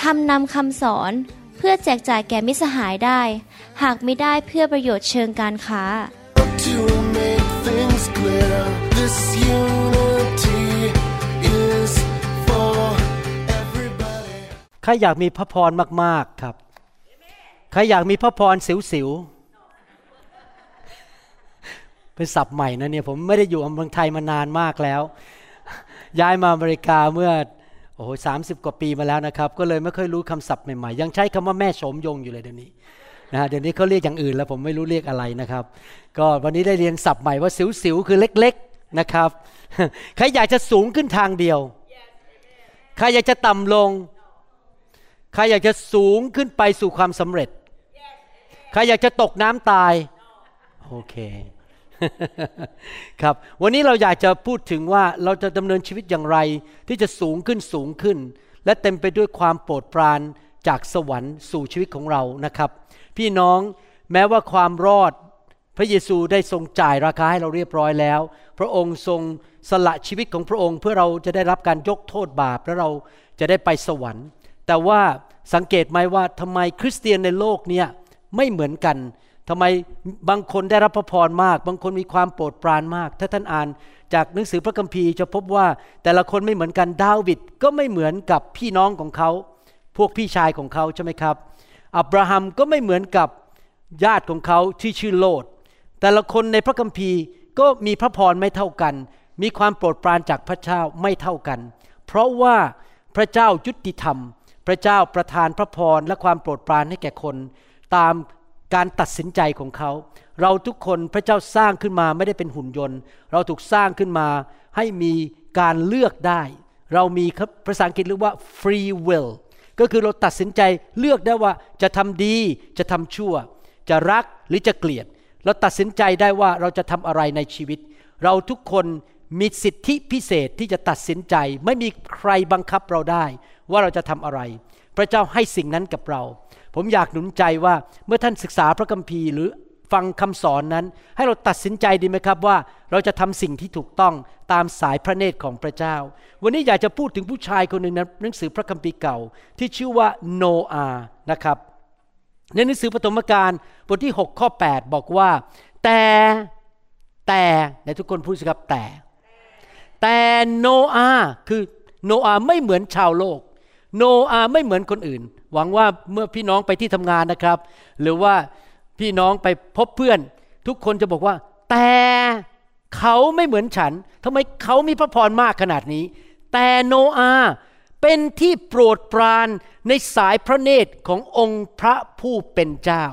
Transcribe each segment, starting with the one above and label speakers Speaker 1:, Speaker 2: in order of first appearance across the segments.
Speaker 1: ทำนำคำสอนเพื่อแจกจ่ายแก่มิตรสหายได้ หากไม่ได้เพื่อประโยชน์เชิงการค้า
Speaker 2: To make things clear, this unity is for everybody.
Speaker 3: ใครอยากมีพระพรมาก ๆ ครับ ใครอยากมีพระพรสิวๆ เป็นศัพท์ใหม่นะเนี่ย ผมไม่ได้อยู่เมืองไทยมานานมากแล้ว ย้ายมาอเมริกาเมื่อ โอ้โหสามสิบกว่าปีมาแล้วนะครับ ก็เลยไม่ค่อยรู้คำศัพท์ใหม่ๆ ยังใช้คำว่าแม่โสมยงอยู่เลยเดี๋ยวนี้นะฮะเดี๋ยวนี้เขาเรียกอย่างอื่นแล้วผมไม่รู้เรียกอะไรนะครับ ก็วันนี้ได้เรียนศัพท์ใหม่ว่าสิวๆคือเล็กๆนะครับ ใครอยากจะสูงขึ้นทางเดียว ใครอยากจะต่ำลง ใครอยากจะสูงขึ้นไปสู่ความสำเร็จ ใครอยากจะตกน้ำตาย โอเค ครับ วันนี้เราอยากจะพูดถึงว่าเราจะดำเนินชีวิตอย่างไร ที่จะสูงขึ้นสูงขึ้น และเต็มไปด้วยความโปรดปรานจากสวรรค์สู่ชีวิตของเรานะครับ พี่น้องแม้ว่าความรอดพระเยซูได้ทรงจ่ายราคาให้เราเรียบร้อยแล้ว พระองค์ทรงสละชีวิตของพระองค์เพื่อเราจะได้รับการยกโทษบาปและเราจะได้ไปสวรรค์ แต่ว่าสังเกตไหมว่าทำไมคริสเตียนในโลกเนี่ยไม่เหมือนกัน ทำไมบางคนได้รับพระพรมาก บางคนมีความโปรดปรานมาก ถ้าท่านอ่านจากหนังสือพระคัมภีร์จะพบว่าแต่ละคนไม่เหมือนกันดาวิดก็ไม่เหมือนกับพี่น้องของเขา พวกพี่ชายของเขาใช่ไหมครับ อับราฮัมก็ไม่เหมือนกับญาติของเขาที่ชื่อโลด แต่ละคนในพระคัมภีร์ก็มีพระพรไม่เท่ากัน มีความโปรดปรานจากพระเจ้าไม่เท่ากัน เพราะว่าพระเจ้ายุติธรรม พระเจ้าประทานพระพรและความโปรดปรานให้แก่คน ตาม การตัดสินใจของเขา เราทุกคนพระเจ้าสร้างขึ้นมาไม่ได้เป็นหุ่นยนต์ เราถูกสร้างขึ้นมาให้มีการเลือกได้ เรามีครับภาษาอังกฤษเรียกว่า free will ก็คือเราตัดสินใจเลือกได้ว่าจะทำดีจะทำชั่ว จะรักหรือจะเกลียด เราตัดสินใจได้ว่าเราจะทำอะไรในชีวิต เราทุกคนมีสิทธิพิเศษที่จะตัดสินใจ ไม่มีใครบังคับเราได้ ว่าเราจะทำอะไร พระเจ้าให้สิ่งนั้นกับเรา ผมอยากหนุนใจว่าเมื่อท่านศึกษาพระคัมภีร์หรือฟังคำสอนนั้น ให้เราตัดสินใจดีไหมครับว่าเราจะทำสิ่งที่ถูกต้องตามสายพระเนตรของพระเจ้า วันนี้อยากจะพูดถึงผู้ชายคนหนึ่งในหนังสือพระคัมภีร์เก่า ที่ชื่อว่าโนอาห์นะครับในหนังสือปฐมกาลบทที่ 6 ข้อ 8 บอกว่า แต่แต่ในทุกคนพูดสิครับแต่ แต่โนอาห์คือโนอาห์ไม่เหมือนชาวโลก โนอาห์ไม่เหมือนคนอื่น หวังว่าเมื่อพี่น้องไปที่ทำงานนะครับ หรือว่าพี่น้องไปพบเพื่อน ทุกคนจะบอกว่า แต่เขาไม่เหมือนฉันทำไมเขามีพระพรมากขนาดนี้ แต่โนอาเป็นที่โปรดปรานในสายพระเนตรขององค์พระผู้เป็นเจ้า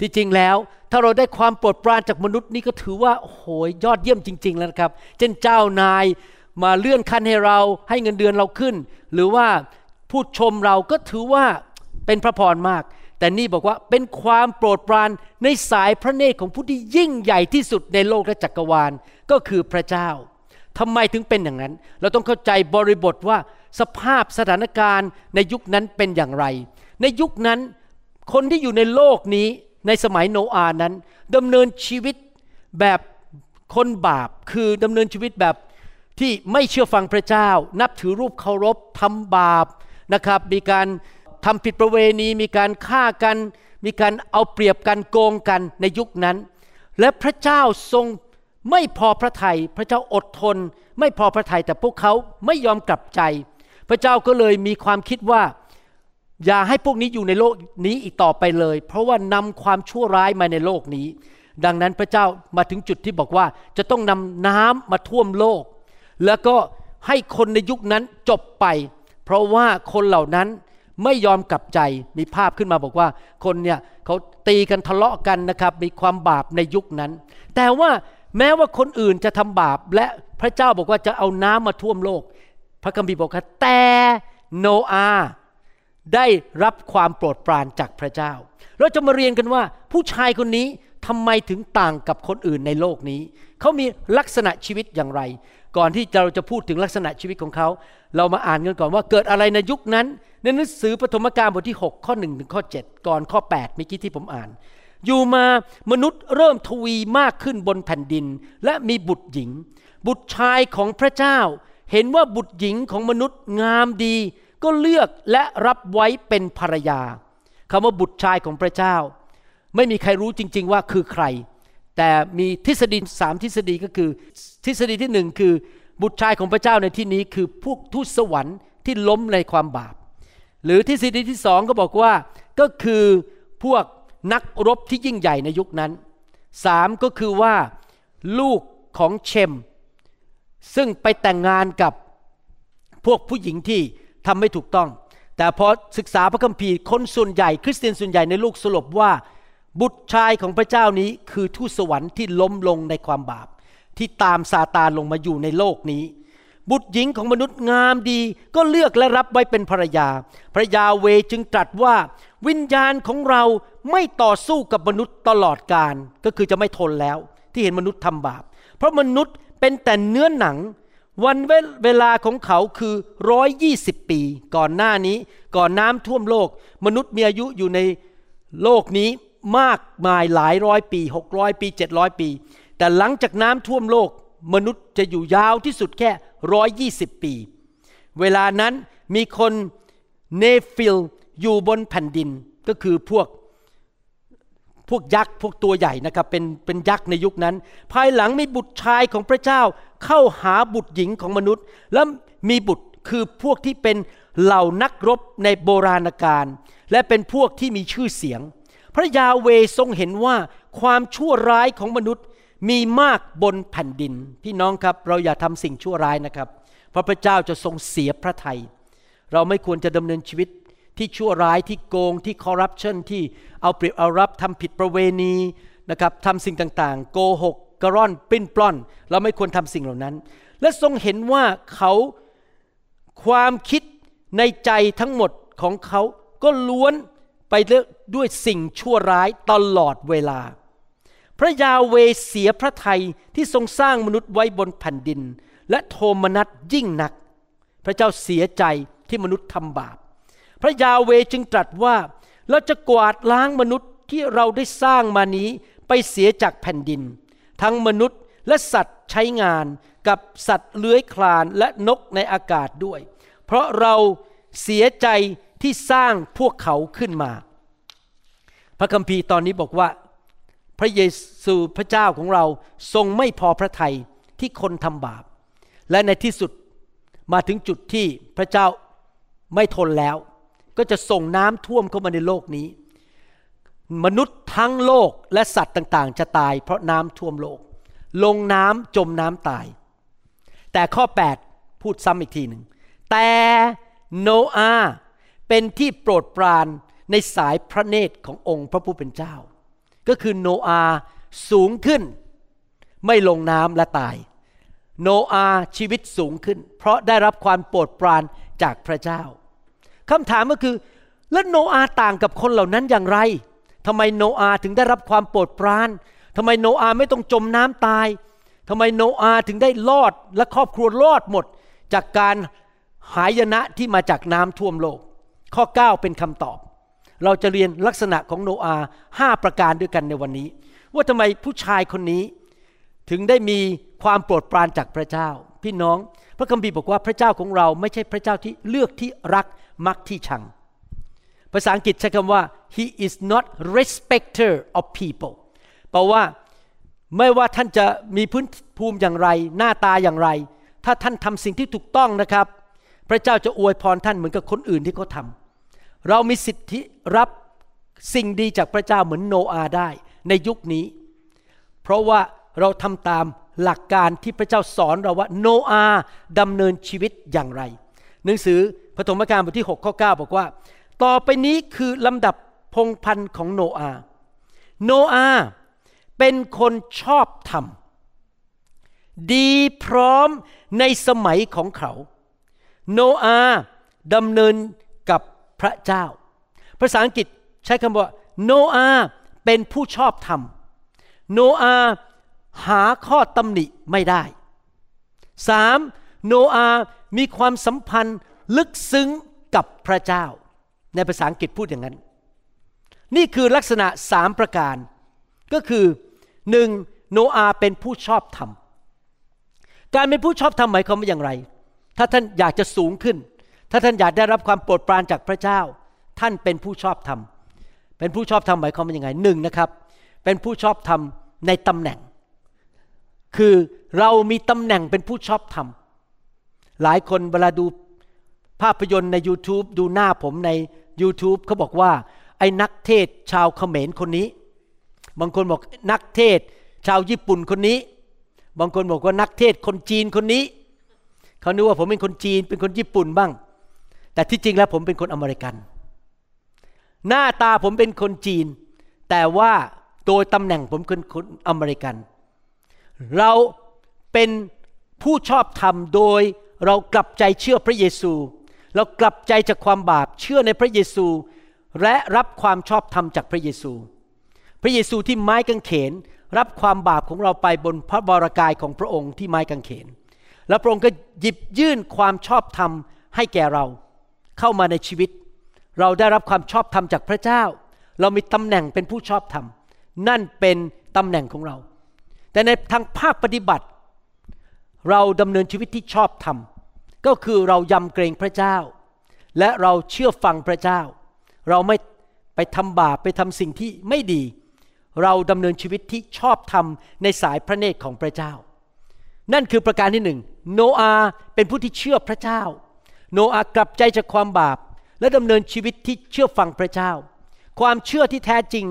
Speaker 3: ที่จริงแล้วถ้าเราได้ความโปรดปรานจากมนุษย์นี่ก็ถือว่าโอ้โหยอดเยี่ยมจริง ๆ แล้วนะครับ เช่นเจ้านายมาเลื่อนขั้นให้เราให้เงินเดือนเราขึ้น หรือว่า พูดชมเราก็ถือว่าเป็นพระพรมาก แต่นี่บอกว่าเป็นความโปรดปรานในสายพระเนตรของผู้ที่ยิ่งใหญ่ที่สุดในโลกและจักรวาลก็คือพระเจ้าทำไมถึงเป็นอย่างนั้น เราต้องเข้าใจบริบทว่าสภาพสถานการณ์ในยุคนั้นเป็นอย่างไร ในยุคนั้นคนที่อยู่ในโลกนี้ในสมัยโนอาห์นั้นดำเนินชีวิตแบบคนบาปคือดำเนินชีวิตแบบที่ไม่เชื่อฟังพระเจ้า นับถือรูปเคารพทำบาป นะครับ มีการทำผิดประเวณี มีการฆ่ากัน มีการเอาเปรียบกันโกงกันในยุคนั้น และพระเจ้าทรงไม่พอพระทยัยพระเจ้าอดทน ไม่พอพระทัยแต่พวกเขาไม่ยอมกลับใจ พระเจ้าก็เลยมีความคิดว่า อย่าให้พวกนี้อยู่ในโลกนี้อีกต่อไปเลย เพราะว่านำความชั่วร้ายมาในโลกนี้ ดังนั้นพระเจ้ามาถึงจุดที่บอกว่าจะต้องนำน้ำมาท่วมโลก แล้วก็ให้คนในยุคนั้นจบไป ราะว่าคนเหล่านั้นไม่ยอมกลับใจมีภาพขึ้นมาบอกว่า คนเนี่ยเขาตีกันทะเลาะกันนะครับ มีความบาปในยุคนั้น แต่ว่าแม้ว่าคนอื่นจะทำบาป และพระเจ้าบอกว่าจะเอาน้ำมาท่วมโลก พระคัมภีร์บอกว่าแต่โนอาห์ได้รับความโปรดปรานจากพระเจ้า เราจะมาเรียนกันว่า ผู้ชายคนนี้ทำไมถึงต่างกับคนอื่นในโลกนี้ เขามีลักษณะชีวิตอย่างไร ก่อนที่เราจะพูดถึงลักษณะชีวิตของเขา เรามาอ่านกันก่อนว่าเกิดอะไรในยุคนั้น ในหนังสือปฐมกาลบทที่ 6 ข้อ1ถึงข้อ 7 ก่อนข้อ8เมื่อกี้ที่ผมอ่าน อยู่มามนุษย์เริ่มทวีมากขึ้นบนแผ่นดิน และมีบุตรหญิง บุตรชายของพระเจ้า เห็นว่าบุตรหญิงของมนุษย์งามดี ก็เลือกและรับไว้เป็นภรรยาคำว่าบุตรชายของพระเจ้า ไม่มีใครรู้จริง ๆ ว่าคือใคร แต่มีทฤษฎีสามทฤษฎีก็คือ ทฤษฎีที่หนึ่งคือบุตรชายของพระเจ้าในที่นี้คือพวกทูตสวรรค์ที่ล้มในความบาป หรือทฤษฎีที่สองก็บอกว่าก็คือพวกนักรบที่ยิ่งใหญ่ในยุคนั้นสามก็คือว่าลูกของเชม ซึ่งไปแต่งงานกับพวกผู้หญิงที่ทำไม่ถูกต้อง แต่พอศึกษาพระคัมภีร์คนส่วนใหญ่ คริสเตียนส่วนใหญ่ในลูกสรุปว่า บุตรชายของพระเจ้านี้คือทูตสวรรค์ที่ล้มลงในความบาป ที่ตามซาตานลงมาอยู่ในโลกนี้ บุตรหญิงของมนุษย์งามดี ก็เลือกและรับไว้เป็นภรรยา พระยาเวจึงตรัสว่า วิญญาณของเราไม่ต่อสู้กับมนุษย์ตลอดกาลก็คือจะไม่ทนแล้ว ที่เห็นมนุษย์ทำบาป เพราะมนุษย์เป็นแต่เนื้อหนัง วันเวเวลาของเขาคือร้อยยี่สิบปี ก่อนหน้านี้ ก่อนน้ำท่วมโลก มนุษย์มีอายุอยู่ในโลกนี้ มากมายหลายร้อยปีหกร้อยปีเจ็ดร้อยปี แต่หลังจากน้ำท่วมโลก มนุษย์จะอยู่ยาวที่สุดแค่ร้อยยี่สิบปี เวลานั้นมีคนเนฟิลอยู่บนแผ่นดินก็คือพวกพวกยักษ์พวกตัวใหญ่นะครับเป็นเป็นยักษ์ในยุคนั้น ภายหลังมีบุตรชายของพระเจ้า เข้าหาบุตรหญิงของมนุษย์ แล้วมีบุตรคือพวกที่เป็นเหล่านักรบในโบราณกาลและเป็นพวกที่มีชื่อเสียง พระยาเวทรงเห็นว่าความชั่วร้ายของมนุษย์มีมากบนแผ่นดิน พี่น้องครับเราอย่าทำสิ่งชั่วร้ายนะครับ เพราะพระเจ้าจะทรงเสียพระทยัยเราไม่ควรจะดำเนินชีวิตที่ชั่วร้ายที่โกงที่คอร์รัปชันที่เอาเปรียบเอารับทำผิดประเวณีนะครับทำสิ่งต่างๆ โกหกกระร่อนปิ้นปล้อน เราไม่ควรทำสิ่งเหล่านั้น และทรงเห็นว่าเขาความคิดในใจทั้งหมดของเขาก็ล้วนไป ด้วยสิ่งชั่วร้ายตลอดเวลา พระยาเวเสียพระทัยที่ทรงสร้างมนุษย์ไว้บนแผ่นดิน และโทมนัสยิ่งนัก พระเจ้าเสียใจที่มนุษย์ทำบาป พระยาเวจึงตรัสว่าเราจะกวาดล้างมนุษย์ที่เราได้สร้างมานี้ไปเสียจากแผ่นดิน ทั้งมนุษย์และสัตว์ใช้งานกับสัตว์เลื้อยคลานและนกในอากาศด้วย เพราะเราเสียใจที่สร้างพวกเขาขึ้นมา ระคัมภีร์ตอนนี้บอกว่า พระเยซูพระเจ้าของเราทรงไม่พอพระทัยที่คนทำบาป และในที่สุดมาถึงจุดที่พระเจ้าไม่ทนแล้ว ก็จะส่งน้ำท่วมเข้ามาในโลกนี้ มนุษย์ทั้งโลกและสัตว์ต่างๆ จะตายเพราะน้ำท่วมโลก ลงน้ำจมน้ำตาย แต่ข้อ 8 พูดซ้ำอีกทีหนึ่งแต่โนอาเป็นที่โปรดปราน ในสายพระเนตรขององค์พระผู้เป็นเจ้า ก็คือโนอาสูงขึ้น ไม่ลงน้ำและตาย โนอาชีวิตสูงขึ้น เพราะได้รับความโปรดปรานจากพระเจ้าคำถามก็คือ แล้วโนอาต่างกับคนเหล่านั้นอย่างไรทำไมโนอาถึงได้รับความโปรดปรานทำไมโนอาไม่ต้องจมน้ำตายทำไมโนอาถึงได้รอดและครอบครัวรอดหมด จากการหายนะที่มาจากน้ำท่วมโลก ข้อ 9 เป็นคำตอบ เราจะเรียนลักษณะของโนอาห้าประการด้วยกันในวันนี้ ว่าทำไมผู้ชายคนนี้ถึงได้มีความโปรดปรานจากพระเจ้า พี่น้องพระคัมภีร์บอกว่าพระเจ้าของเราไม่ใช่พระเจ้าที่เลือกที่รักมักที่ชัง ภาษาอังกฤษใช้คำว่า he is not respecter of people แปลว่าไม่ว่าท่านจะมีพื้นภูมิอย่างไร หน้าตาอย่างไร ถ้าท่านทำสิ่งที่ถูกต้องนะครับ พระเจ้าจะอวยพรท่านเหมือนกับคนอื่นที่เขาทำ เรามีสิทธิรับสิ่งดีจากพระเจ้าเหมือนโนอาได้ในยุคนี้ เพราะว่าเราทำตามหลักการที่พระเจ้าสอนเราว่าโนอาดำเนินชีวิตอย่างไร หนังสือปฐมกาลบทที่6ข้อ9บอกว่า ต่อไปนี้คือลำดับพงพันธ์ของโนอา โนอาเป็นคนชอบธรรม ดีพร้อมในสมัยของเขา โนอาดำเนิน พระเจ้า ภาษาอังกฤษใช้คำว่าโนอาเป็นผู้ชอบธรรม โนอาหาข้อตำหนิไม่ได้สามโนอามีความสัมพันธ์ลึกซึ้งกับพระเจ้า ในภาษาอังกฤษพูดอย่างนั้น นี่คือลักษณะสามประการ ก็คือหนึ่งโนอาเป็นผู้ชอบธรรม การเป็นผู้ชอบธรรมหมายความว่าอย่างไร ถ้าท่านอยากจะสูงขึ้น ถ้าท่านอยากได้รับความโปรดปรานจากพระเจ้า ท่านเป็นผู้ชอบธรรม เป็นผู้ชอบธรรมหมายความว่าอย่างไรหนึ่งนะครับ เป็นผู้ชอบธรรมในตำแหน่ง คือเรามีตำแหน่งเป็นผู้ชอบธรรม หลายคนเวลาดูภาพยนตร์ใน YouTube ดูหน้าผมใน YouTube เขาบอกว่า ไอ้นักเทศชาวเขมรคนนี้ บางคนบอกนักเทศชาวญี่ปุ่นคนนี้ บางคนบอกว่านักเทศคนจีนคนนี้ เขานึกว่าผมเป็นคนจีนเป็นคนญี่ปุ่นบ้าง แต่ที่จริงแล้วผมเป็นคนอเมริกัน หน้าตาผมเป็นคนจีน แต่ว่าโดยตำแหน่งผมเป็นคนอเมริกัน เราเป็นผู้ชอบธรรมโดยเรากลับใจเชื่อพระเยซู เรากลับใจจากความบาปเชื่อในพระเยซู และรับความชอบธรรมจากพระเยซู พระเยซูที่ไม้กางเขนรับความบาปของเราไปบนพระบรากายของพระองค์ที่ไม้กางเขน แล้วพระองค์ก็หยิบยื่นความชอบธรรมให้แก่เรา เข้ามาในชีวิต เราได้รับความชอบธรรมจากพระเจ้า เรามีตำแหน่งเป็นผู้ชอบธรรม นั่นเป็นตำแหน่งของเรา แต่ในทางภาคปฏิบัติ เราดำเนินชีวิตที่ชอบธรรม ก็คือเรายำเกรงพระเจ้า และเราเชื่อฟังพระเจ้า เราไม่ไปทำบาปไปทำสิ่งที่ไม่ดี เราดำเนินชีวิตที่ชอบธรรมในสายพระเนตรของพระเจ้า นั่นคือประการที่หนึ่งโนอาเป็นผู้ที่เชื่อพระเจ้า โนอากลับใจจากความบาป และดำเนินชีวิตที่เชื่อฟังพระเจ้า ความเชื่อที่แท้จริง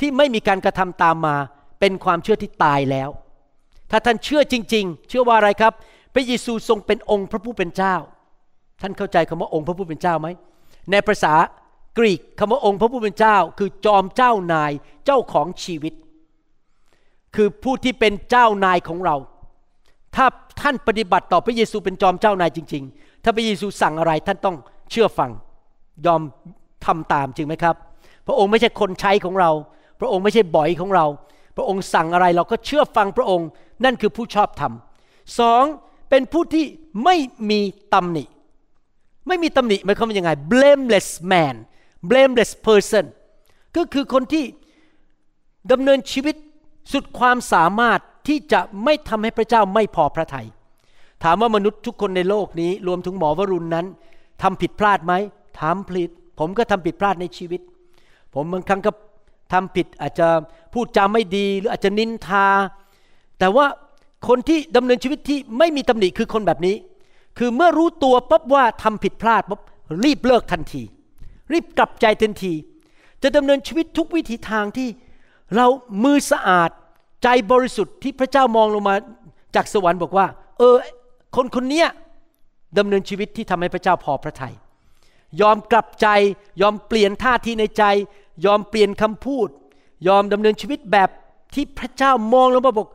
Speaker 3: ที่ไม่มีการกระทำตามมา เป็นความเชื่อที่ตายแล้ว ถ้าท่านเชื่อจริง ๆ เชื่อว่าอะไรครับ พระเยซูทรงเป็นองค์พระผู้เป็นเจ้า ท่านเข้าใจคำว่าองค์พระผู้เป็นเจ้าไหมในภาษากรีกคำว่าองค์พระผู้เป็นเจ้า คือจอมเจ้านายเจ้าของชีวิต คือผู้ที่เป็นเจ้านายของเรา ถ้าท่านปฏิบัติต่อพระเยซูเป็นจอมเจ้านายจริงๆ ถ้าพระเยซูสั่งอะไรท่านต้องเชื่อฟังยอมทำตามจริงไหมครับ พระองค์ไม่ใช่คนใช้ของเรา พระองค์ไม่ใช่บ่อยของเรา พระองค์สั่งอะไรเราก็เชื่อฟังพระองค์ นั่นคือผู้ชอบธรรมสองเป็นผู้ที่ไม่มีตำหนิ ไม่มีตำหนิหมายความว่ายังไง blameless man blameless person ก็คือคนที่ดำเนินชีวิตสุดความสามารถที่จะไม่ทำให้พระเจ้าไม่พอพระทยัย ถามว่ามนุษย์ทุกคนในโลกนี้ รวมถึงหมอวรุณนั้นทำผิดพลาดไหมทำผิด ผมก็ทำผิดพลาดในชีวิต ผมบางครั้งก็ทำผิดอาจจะพูดจาไม่ดีหรืออาจจะนินทา แต่ว่าคนที่ดำเนินชีวิตที่ไม่มีตำหนิคือคนแบบนี้ คือเมื่อรู้ตัวปั๊บว่าทำผิดพลาดปั๊บรีบเลิกทันที รีบกลับใจทันที จะดำเนินชีวิตทุกวิถีทางที่เรามือสะอาดใจบริสุทธิ์ที่พระเจ้ามองลงมาจากสวรรค์บอกว่า เออ คนคนเนี้ยดำเนินชีวิตที่ทำให้พระเจ้าพอพระทยัยยอมกลับใจ ยอมเปลี่ยนท่าทีในใจ ยอมเปลี่ยนคำพูด ยอมดำเนินชีวิตแบบที่พระเจ้ามองลงมาบอก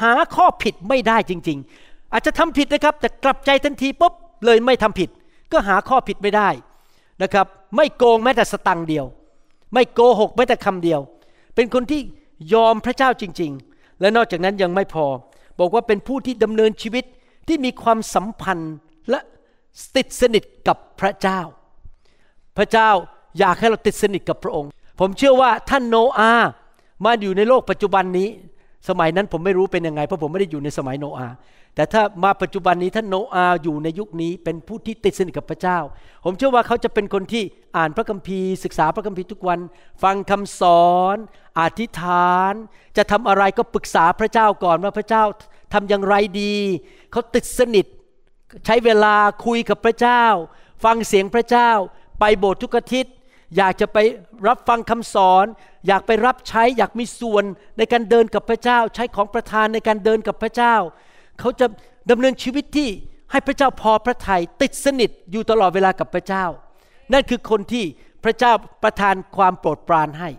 Speaker 3: หาข้อผิดไม่ได้จริง ๆ อาจจะทำผิดนะครับ แต่กลับใจทันทีปุ๊บเลยไม่ทำผิด ก็หาข้อผิดไม่ได้นะครับ ไม่โกงแม้แต่สตังเดียว ไม่โกหกแม้แต่คำเดียว เป็นคนที่ยอมพระเจ้าจริง ๆ และนอกจากนั้นยังไม่พอ บอกว่าเป็นผู้ที่ดำเนินชีวิต ที่มีความสัมพันธ์และติดสนิทกับพระเจ้า พระเจ้าอยากให้เราติดสนิทกับพระองค์ ผมเชื่อว่าท่านโนอาห์มาอยู่ในโลกปัจจุบันนี้ สมัยนั้นผมไม่รู้เป็นยังไง เพราะผมไม่ได้อยู่ในสมัยโนอาห์แต่ถ้ามาปัจจุบันนี้ท่านโนอาห์อยู่ในยุคนี้ เป็นผู้ที่ติดสนิทกับพระเจ้า ผมเชื่อว่าเขาจะเป็นคนที่อ่านพระคัมภีร์ ศึกษาพระคัมภีร์ทุกวัน ฟังคำสอน อธิษฐาน จะทำอะไรก็ปรึกษาพระเจ้าก่อนว่าพระเจ้า ทำอย่างไรดี เขาติดสนิท ใช้เวลาคุยกับพระเจ้า ฟังเสียงพระเจ้า ไปโบสถ์ทุกอาทิตย์ อยากจะไปรับฟังคำสอน อยากไปรับใช้ อยากมีส่วนในการเดินกับพระเจ้า ใช้ของประทานในการเดินกับพระเจ้า เขาจะดำเนินชีวิตที่ให้พระเจ้าพอพระทยัยติดสนิทอยู่ตลอดเวลากับพระเจ้า นั่นคือคนที่พระเจ้าประทานความโปรดปรานให้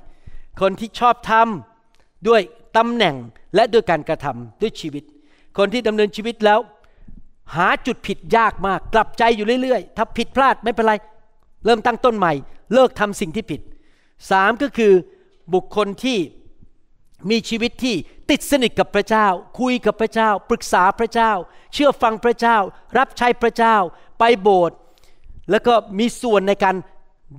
Speaker 3: คนที่ชอบทำด้วยตำแหน่งและด้วยการกระทำด้วยชีวิต คนที่ดำเนินชีวิตแล้ว หาจุดผิดยากมาก กลับใจอยู่เรื่อยๆ ถ้าผิดพลาดไม่เป็นไร เริ่มตั้งต้นใหม่ เลิกทำสิ่งที่ผิดสามก็คือบุคคลที่มีชีวิตที่ติดสนิทกับพระเจ้า คุยกับพระเจ้า ปรึกษาพระเจ้า เชื่อฟังพระเจ้า รับใช้พระเจ้า ไปโบสถ์แล้วก็มีส่วนในการ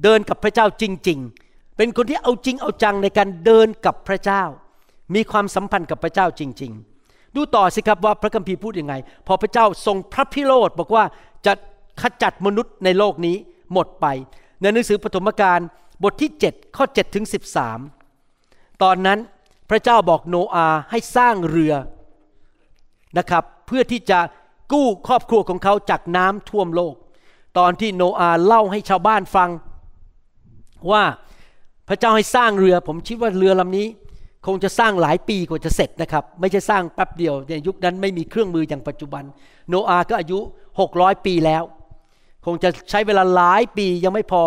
Speaker 3: เดินกับพระเจ้าจริง ๆ เป็นคนที่เอาจริงเอาจังในการเดินกับพระเจ้า มีความสัมพันธ์กับพระเจ้าจริง ๆ ดูต่อสิครับว่าพระคัมภีร์พูดยังไง พอพระเจ้าทรงพระพิโรธบอกว่าจะขจัดมนุษย์ในโลกนี้หมดไป ในหนังสือปฐมกาลบทที่ 7 ข้อ7ถึง13 ตอนนั้นพระเจ้าบอกโนอาให้สร้างเรือนะครับเพื่อที่จะกู้ครอบครัวของเขาจากน้ำท่วมโลก ตอนที่โนอาเล่าให้ชาวบ้านฟัง ว่าพระเจ้าให้สร้างเรือ ผมคิดว่าเรือลำนี้ คงจะสร้างหลายปีกว่าจะเสร็จนะครับ ไม่ใช่สร้างแป๊บเดียวในยุคนั้นไม่มีเครื่องมืออย่างปัจจุบัน โนอาก็อายุ 600 ปีแล้ว คงจะใช้เวลาหลายปียังไม่พอ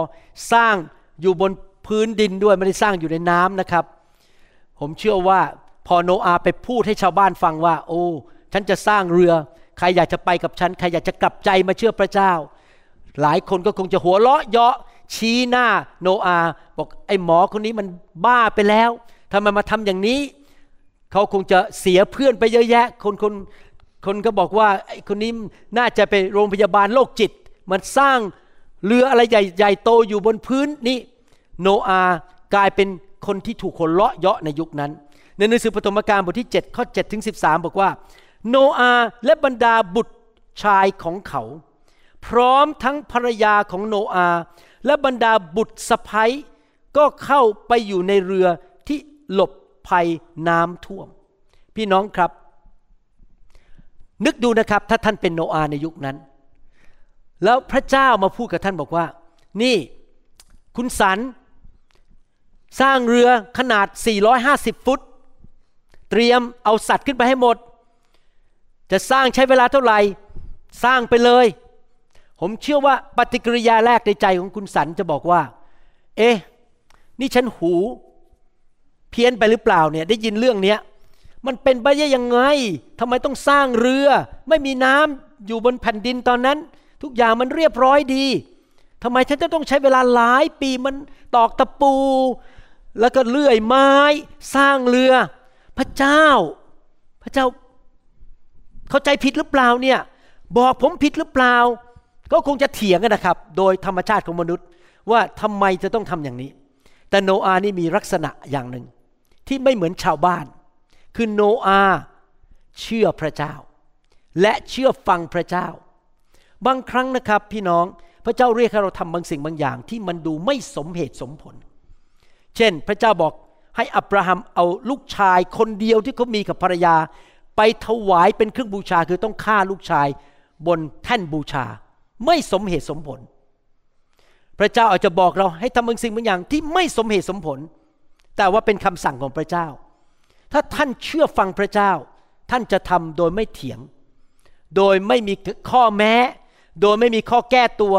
Speaker 3: สร้างอยู่บนพื้นดินด้วย ไม่ได้สร้างอยู่ในน้ำนะครับ ผมเชื่อว่าพอโนอาไปพูดให้ชาวบ้านฟังว่า โอ้ฉันจะสร้างเรือ ใครอยากจะไปกับฉัน ใครอยากจะกลับใจมาเชื่อพระเจ้า หลายคนก็คงจะหัวเราะเยาะชี้หน้าโนอาบอกไอ้หมอคนนี้มันบ้าไปแล้ว ทำไมมาทำอย่างนี้ เขาคงจะเสียเพื่อนไปเยอะแยะ คนคนคนก็บอกว่าไอ้คนนี้น่าจะไปโรงพยาบาลโรคจิต มันสร้างเรืออะไรใหญ่ใหญ่โตอยู่บนพื้นนี่โนอากลายเป็นคนที่ถูกคนเลาะเยาะในยุคนั้น ในหนังสือปฐมกาลบทที่ 7 ข้อ7ถึง13 บอกว่า โนอาและบรรดาบุตรชายของเขา พร้อมทั้งภรรยาของโนอาและบรรดาบุตรสะพ้ยก็เข้าไปอยู่ในเรือ หลบภัยน้ำท่วม พี่น้องครับ นึกดูนะครับถ้าท่านเป็นโนอาในยุคนั้น แล้วพระเจ้ามาพูดกับท่านบอกว่า นี่คุณสัน สร้างเรือขนาด 450 ฟุต เตรียมเอาสัตว์ขึ้นไปให้หมด จะสร้างใช้เวลาเท่าไหร่ สร้างไปเลย ผมเชื่อว่าปฏิกิริยาแรกในใจของคุณสันจะบอกว่า เอ๊ะ นี่ฉันหู เพี้ยนไปหรือเปล่าเนี่ยได้ยินเรื่องเนี้ยมันเป็นไปได้ยังไงทำไมต้องสร้างเรือ ไม่มีน้ำอยู่บนแผ่นดินตอนนั้น ทุกอย่างมันเรียบร้อยดีทำไมฉันจะต้องใช้เวลาหลายปีมันตอกตะปู แล้วก็เลื่อยไม้ สร้างเรือ พระเจ้า พระเจ้า เข้าใจผิดหรือเปล่าเนี่ย บอกผมผิดหรือเปล่า ก็คงจะเถียงกันนะครับ โดยธรรมชาติของมนุษย์ว่าทำไมจะต้องทำอย่างนี้ แต่โนอานี่มีลักษณะอย่างหนึ่ง ที่ไม่เหมือนชาวบ้าน คือโนอาเชื่อพระเจ้า และเชื่อฟังพระเจ้า บางครั้งนะครับพี่น้องพระเจ้าเรียกให้เราทำบางสิ่งบางอย่างที่มันดูไม่สมเหตุสมผล เช่น พระเจ้าบอกให้อับราฮัมเอาลูกชายคนเดียวที่เขามีกับภรรยา ไปถวายเป็นเครื่องบูชาคือต้องฆ่าลูกชายบนแท่นบูชา ไม่สมเหตุสมผล พระเจ้าอาจจะบอกเราให้ทำบางสิ่งบางอย่างที่ไม่สมเหตุสมผล แต่ว่าเป็นคำสั่งของพระเจ้า ถ้าท่านเชื่อฟังพระเจ้า ท่านจะทำโดยไม่เถียง โดยไม่มีข้อแม้ โดยไม่มีข้อแก้ตัว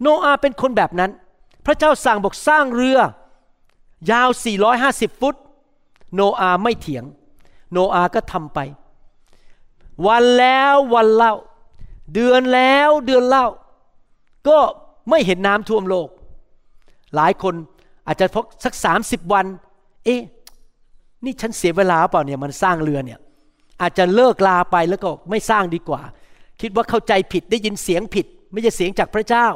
Speaker 3: โนอาเป็นคนแบบนั้น พระเจ้าสั่งบอกสร้างเรือ ยาว 450 ฟุต โนอาไม่เถียง โนอาก็ทำไป วันแล้ววันเล่า เดือนแล้วเดือนเล่า ก็ไม่เห็นน้ำท่วมโลก หลายคน อาจจะพกสัก30วัน เอ๊ะนี่ฉันเสียเวลาเปล่าเนี่ยมันสร้างเรือเนี่ยอาจจะเลิกลาไปแล้วก็ไม่สร้างดีกว่า คิดว่าเข้าใจผิดได้ยินเสียงผิด ไม่ใช่เสียงจากพระเจ้า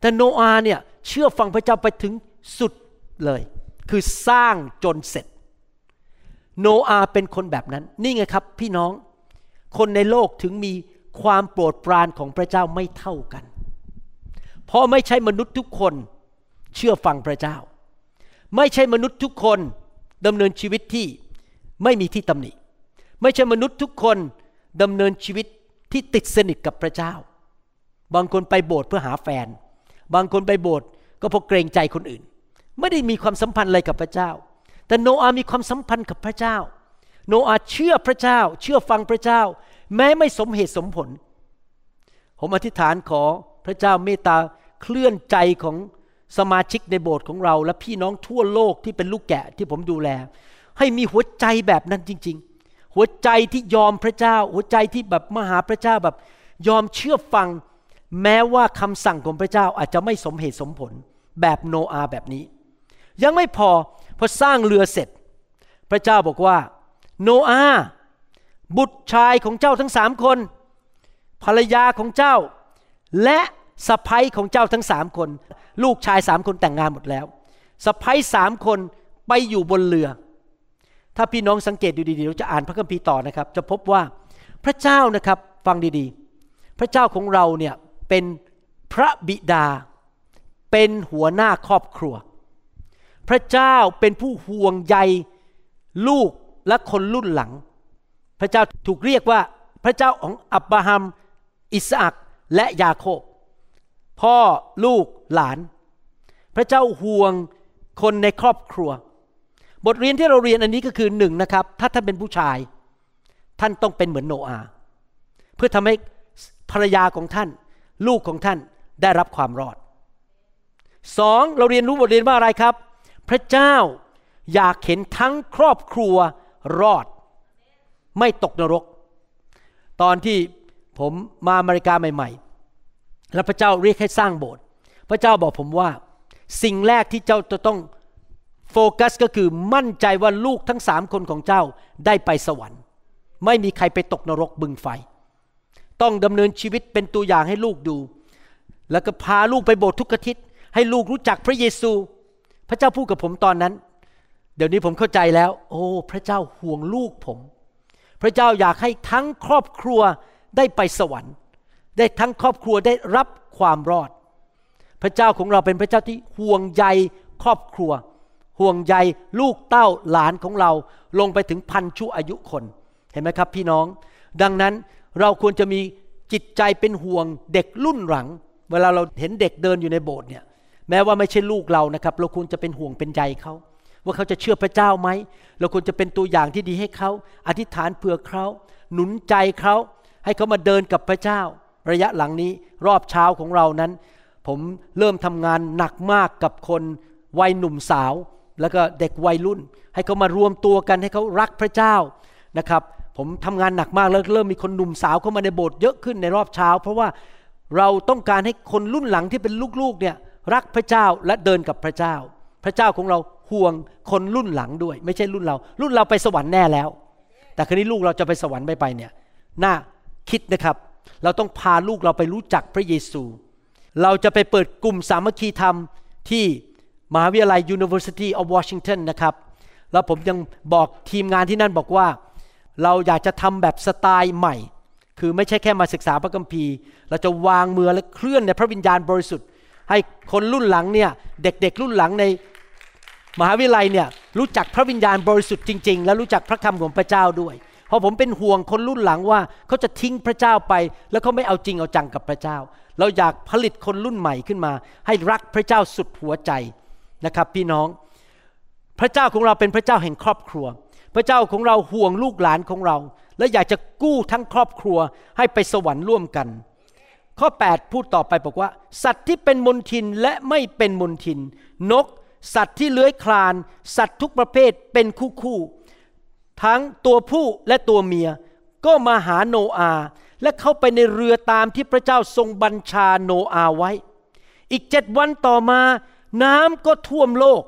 Speaker 3: แต่โนอาเนี่ยเชื่อฟังพระเจ้าไปถึงสุดเลย คือสร้างจนเสร็จ โนอาเป็นคนแบบนั้น นี่ไงครับพี่น้อง คนในโลกถึงมีความโปรดปรานของพระเจ้าไม่เท่ากัน เพราะไม่ใช่มนุษย์ทุกคน เชื่อฟังพระเจ้า ไม่ใช่มนุษย์ทุกคนดำเนินชีวิตที่ไม่มีที่ตำหนิ ไม่ใช่มนุษย์ทุกคนดำเนินชีวิตที่ติดสนิทกับพระเจ้า บางคนไปโบสถ์เพื่อหาแฟน บางคนไปโบสถ์ก็เพราะเกรงใจคนอื่น ไม่ได้มีความสัมพันธ์อะไรกับพระเจ้า แต่โนอามีความสัมพันธ์กับพระเจ้า โนอาเชื่อพระเจ้า เชื่อฟังพระเจ้า แม้ไม่สมเหตุสมผล ผมอธิษฐานขอพระเจ้าเมตตาเคลื่อนใจของ สมาชิกในโบสถ์ของเรา และพี่น้องทั่วโลกที่เป็นลูกแกะที่ผมดูแล ให้มีหัวใจแบบนั้นจริง ๆ หัวใจที่ยอมพระเจ้า หัวใจที่แบบมหาพระเจ้าแบบ ยอมเชื่อฟัง แม้ว่าคำสั่งของพระเจ้าอาจจะไม่สมเหตุสมผลแบบโนอาแบบนี้ ยังไม่พอพอสร้างเรือเสร็จ พระเจ้าบอกว่า โนอาบุตรชายของเจ้าทั้งสามคน ภรรยาของเจ้า และ สะพ้ยของเจ้าทั้งสามคน ลูกชายสามคนแต่งงานหมดแล้วสะพ้ยสามคนไปอยู่บนเรือ ถ้าพี่น้องสังเกตดูดีๆเราจะอ่านพระคัมภีร์ต่อนะครับ จะพบว่าพระเจ้านะครับฟังดีๆ พระเจ้าของเราเนี่ยเป็นพระบิดา เป็นหัวหน้าครอบครัว พระเจ้าเป็นผู้ห่วงใยลูกและคนรุ่นหลัง พระเจ้าถูกเรียกว่าพระเจ้าของอับราฮัม อิสอักและยาโคบ พ่อลูกหลาน พระเจ้าห่วงคนในครอบครัว บทเรียนที่เราเรียนอันนี้ก็คือหนึ่งนะครับ ถ้าท่านเป็นผู้ชาย ท่านต้องเป็นเหมือนโนอาเพื่อทำให้ภรรยาของท่าน ลูกของท่านได้รับความรอดสองเราเรียนรู้บทเรียนว่าอะไรครับ พระเจ้าอยากเห็นทั้งครอบครัวรอด ไม่ตกนรก ตอนที่ผมมาอเมริกาใหม่ ๆ แล้วพระเจ้าเรียกให้สร้างโบสถ์พระเจ้าบอกผมว่า สิ่งแรกที่เจ้าจะต้องโฟกัสก็คือมั่นใจว่าลูกทั้งสามคนของเจ้าได้ไปสวรรค์ ไม่มีใครไปตกนรกบึงไฟ ต้องดำเนินชีวิตเป็นตัวอย่างให้ลูกดู แล้วก็พาลูกไปโบสถ์ทุกอาทิตย์ ให้ลูกรู้จักพระเยซู พระเจ้าพูดกับผมตอนนั้น เดี๋ยวนี้ผมเข้าใจแล้ว โอ้ พระเจ้าห่วงลูกผม พระเจ้าอยากให้ทั้งครอบครัวได้ไปสวรรค์ ได้ทั้งครอบครัวได้รับความรอด พระเจ้าของเราเป็นพระเจ้าที่ห่วงใยครอบครัว ห่วงใยลูกเต้าหลานของเราลงไปถึงพันชั่วอายุคน เห็นไหมครับพี่น้อง ดังนั้นเราควรจะมีจิตใจเป็นห่วงเด็กรุ่นหลัง เวลาเราเห็นเด็กเดินอยู่ในโบสถ์เนี่ยแม้ว่าไม่ใช่ลูกเรานะครับ เราควรจะเป็นห่วงเป็นใยเขา ว่าเขาจะเชื่อพระเจ้าไหม เราควรจะเป็นตัวอย่างที่ดีให้เขา อธิษฐานเผื่อเขา หนุนใจเขา ให้เขามาเดินกับพระเจ้า ระยะหลังนี้รอบเช้าของเรานั้น ผมเริ่มทำงานหนักมากกับคนวัยหนุ่มสาว แล้วก็เด็กวัยรุ่น ให้เขามารวมตัวกันให้เขารักพระเจ้านะครับ ผมทำงานหนักมากแล้วเริ่มมีคนหนุ่มสาวเข้ามาในโบสถ์เยอะขึ้นในรอบเช้า เพราะว่าเราต้องการให้คนรุ่นหลังที่เป็นลูกๆเนี่ยรักพระเจ้าและเดินกับพระเจ้า พระเจ้าของเราห่วงคนรุ่นหลังด้วย ไม่ใช่รุ่นเรา รุ่นเราไปสวรรค์แน่แล้ว แต่ครนี้ลูกเราจะไปสวรรค์ไม่ไปเนี่ยน่าคิดนะครับ เราต้องพาลูกเราไปรู้จักพระเยซู เราจะไปเปิดกลุ่มสามัคคีธรรมที่มหาวิทยาลัย University of Washington นะครับ แล้วผมยังบอกทีมงานที่นั่นบอกว่า เราอยากจะทำแบบสไตล์ใหม่ คือไม่ใช่แค่มาศึกษาพระคัมภีร์ เราจะวางมือและเคลื่อนในพระวิญญาณบริสุทธิ์ ให้คนรุ่นหลังเนี่ยเด็กๆรุ่นหลังในมหาวิทยาลัยเนี่ยรู้จักพระวิญญาณบริสุทธิ์จริง ๆ และรู้จักพระคำของพระเจ้าด้วย ราะผมเป็นห่วงคนรุ่นหลังว่าเขาจะทิ้งพระเจ้าไป แล้วเขาไม่เอาจริงเอาจังกับพระเจ้า เราอยากผลิตคนรุ่นใหม่ขึ้นมา ให้รักพระเจ้าสุดหัวใจนะครับพี่น้อง พระเจ้าของเราเป็นพระเจ้าแห่งครอบครัว พระเจ้าของเราห่วงลูกหลานของเรา และอยากจะกู้ทั้งครอบครัวให้ไปสวรรค์ร่วมกัน ข้อ 8 พูดต่อไปบอกว่า สัตว์ที่เป็นมนทินและไม่เป็นมนทิน นก สัตว์ที่เลื้อยคลาน สัตว์ทุกประเภทเป็นคู่คู่ ทั้งตัวผู้และตัวเมียก็มาหาโนอา และเข้าไปในเรือตามที่พระเจ้าทรงบัญชาโนอาไว้ อีกเจ็ดวันต่อมาน้ำก็ท่วมโลก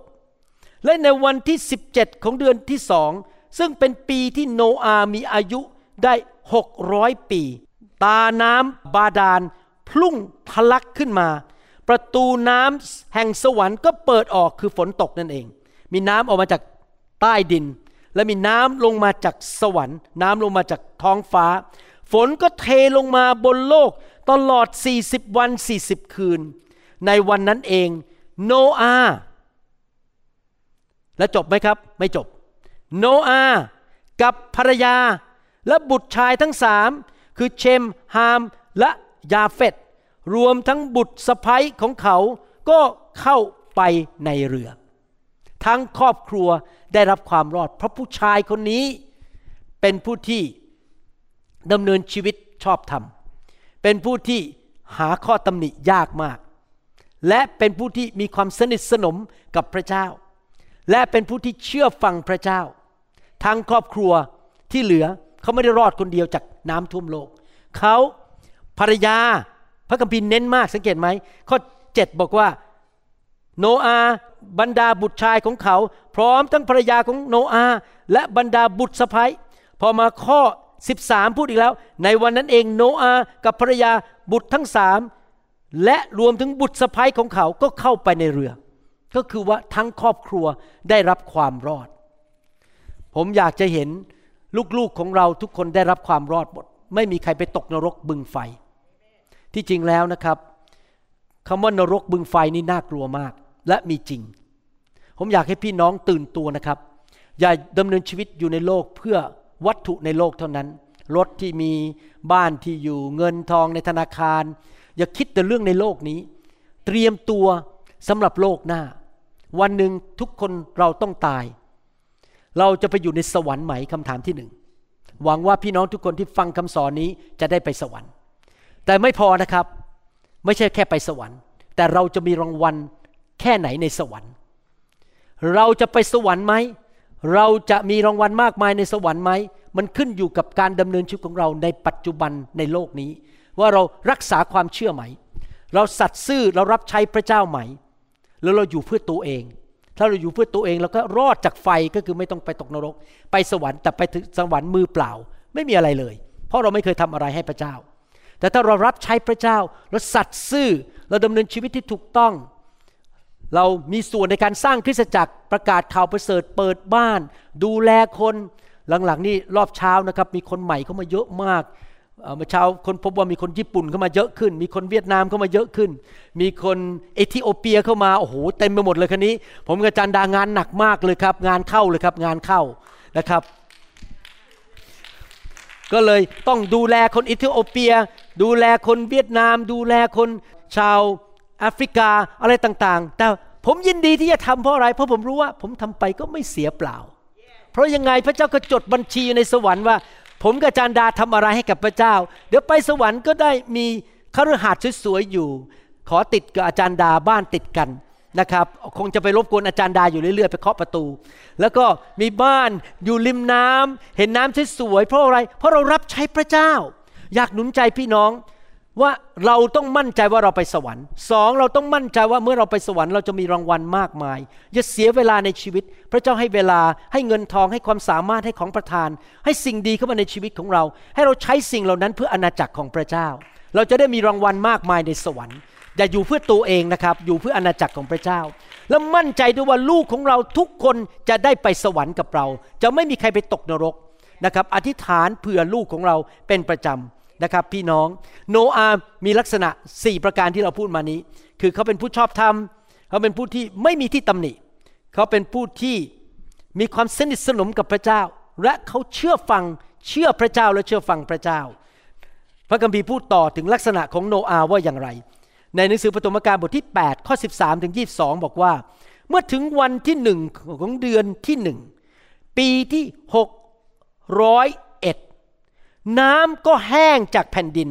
Speaker 3: และในวันที่ 17 ของเดือนที่สองซึ่งเป็นปีที่โนอามีอายุได้ 600 ปี ตาน้ำบาดาลพุ่งทะลักขึ้นมา ประตูน้ำแห่งสวรรค์ก็เปิดออกคือฝนตกนั่นเอง มีน้ำออกมาจากใต้ดิน และมีน้ำลงมาจากสวรรค์ น้ำลงมาจากท้องฟ้า ฝนก็เทลงมาบนโลกตลอด 40 วัน 40 คืน ในวันนั้นเองโนอาและจบไหมครับ ไม่จบ โนอากับภรรยา และบุตรชายทั้งสามคือเชม ฮาม และยาเฟตรวมทั้งบุตรสะพ้ยของเขาก็เข้าไปในเรือ ทั้งครอบครัวได้รับความรอด เพราะผู้ชายคนนี้เป็นผู้ที่ดำเนินชีวิตชอบธรรม เป็นผู้ที่หาข้อตำหนิยากมาก และเป็นผู้ที่มีความสนิทสนมกับพระเจ้า และเป็นผู้ที่เชื่อฟังพระเจ้า ทั้งครอบครัวที่เหลือเขาไม่ได้รอดคนเดียวจากน้ำท่วมโลก เขาภรรยาพระคัมภีร์เน้นมากสังเกตไหมข้อ 7 บอกว่า โนอา บรรดาบุตรชายของเขา พร้อมทั้งภรรยาของโนอาห์และบรรดาบุตรสะใภ้พอมาข้อ 13 พูดอีกแล้ว ในวันนั้นเองโนอาห์กับภรรยาบุตรทั้งสามและรวมถึงบุตรสะใภ้ของเขาก็เข้าไปในเรือ ก็คือว่าทั้งครอบครัวได้รับความรอด ผมอยากจะเห็นลูกๆของเราทุกคนได้รับความรอดหมดไม่มีใครไปตกนรกบึงไฟ ที่จริงแล้วนะครับคำว่านรกบึงไฟนี่น่ากลัวมาก และมีจริง ผมอยากให้พี่น้องตื่นตัวนะครับ อย่าดำเนินชีวิตอยู่ในโลกเพื่อวัตถุในโลกเท่านั้น รถที่มีบ้านที่อยู่เงินทองในธนาคาร อย่าคิดแต่เรื่องในโลกนี้ เตรียมตัวสำหรับโลกหน้า วันหนึ่งทุกคนเราต้องตาย เราจะไปอยู่ในสวรรค์ไหมคำถามที่หนึ่งหวังว่าพี่น้องทุกคนที่ฟังคำสอนนี้จะได้ไปสวรรค์ แต่ไม่พอนะครับ ไม่ใช่แค่ไปสวรรค์ แต่เราจะมีรางวัล แค่ไหนในสวรรค์ เราจะไปสวรรค์ไหม เราจะมีรางวัลมากมายในสวรรค์ไหม มันขึ้นอยู่กับการดำเนินชีวิตของเราในปัจจุบันในโลกนี้ ว่าเรารักษาความเชื่อไหม เราสัตย์ซื่อเรารับใช้พระเจ้าไหม แล้วเราอยู่เพื่อตัวเอง ถ้าเราอยู่เพื่อตัวเองเราก็รอดจากไฟก็คือไม่ต้องไปตกนรก ไปสวรรค์แต่ไปถึงสวรรค์มือเปล่า ไม่มีอะไรเลย เพราะเราไม่เคยทำอะไรให้พระเจ้า แต่ถ้าเรารับใช้พระเจ้าเราสัตย์ซื่อเราดำเนินชีวิตที่ถูกต้อง เรามีส่วนในการสร้างคริสตจักรประกาศข่าวประเสริฐเปิดบ้าน ดูแลคนหลังๆนี่รอบเช้านะครับ มีคนใหม่เข้ามาเยอะมากเมื่อเช้าคนพบว่ามีคนญี่ปุ่นเข้ามาเยอะขึ้น มีคนเวียดนามเข้ามาเยอะขึ้น มีคนเอธิโอเปียเข้ามาโอ้โหเต็มไปหมดเลยคันนี้ ผมกับอาจารย์ดางานหนักมากเลยครับ งานเข้าเลยครับงานเข้านะครับ ก็เลยต้องดูแลคนเอธิโอเปีย ดูแลคนเวียดนาม ดูแลคนชาว แอฟริกาอะไรต่างๆ แต่ผมยินดีที่จะทำเพราะอะไร เพราะผมรู้ว่าผมทำไปก็ไม่เสียเปล่า เพราะยังไงพระเจ้าก็จดบัญชีอยู่ในสวรรค์ว่า ผมกับอาจารดาทำอะไรให้กับพระเจ้า เดี๋ยวไปสวรรค์ก็ได้มีคฤหาสน์สวยๆอยู่ ขอติดกับอาจารย์ดาบ้านติดกันนะครับคงจะไปรบกวนอาจารย์ดาอยู่เรื่อยๆ ไปเคาะประตู แล้วก็มีบ้านอยู่ริมน้ำเห็นน้ำสวยๆเพราะอะไร เพราะเรารับใช้พระเจ้า อยากหนุนใจพี่น้อง ว่าเราต้องมั่นใจว่าเราไปสวรรค์สองเราต้องมั่นใจว่าเมื่อเราไปสวรรค์เราจะมีรางวัลมากมาย อย่าเสียเวลาในชีวิต พระเจ้าให้เวลาให้เงินทองให้ความสามารถให้ของประทาน ให้สิ่งดีเข้ามาในชีวิตของเรา ให้เราใช้สิ่งเหล่านั้นเพื่ออาณาจักรของพระเจ้า เราจะได้มีรางวัลมากมายในสวรรค์อย่าอยู่เพื่อตัวเองนะครับอยู่เพื่ออาณาจักรของพระเจ้า และมั่นใจด้วยว่าลูกของเราทุกคนจะได้ไปสวรรค์กับเรา จะไม่มีใครไปตกนรกนะครับอธิษฐานเผื่อลูกของเราเป็นประจำ นะครับพี่น้อง โนอาห์มีลักษณะ 4 ประการที่เราพูดมานี้ คือเขาเป็นผู้ชอบธรรม เขาเป็นผู้ที่ไม่มีที่ตำหนิ เขาเป็นผู้ที่มีความสนิทสนมกับพระเจ้า และเขาเชื่อฟังเชื่อพระเจ้าและเชื่อฟังพระเจ้า พระคัมภีร์พูดต่อถึงลักษณะของโนอาห์ว่าอย่างไร ในหนังสือปฐมกาลบทที่ 8 ข้อ 13 ถึง 22 บอกว่า เมื่อถึงวันที่หนึ่งของเดือนที่หนึ่งปีที่601 น้ำก็แห้งจากแผ่นดิน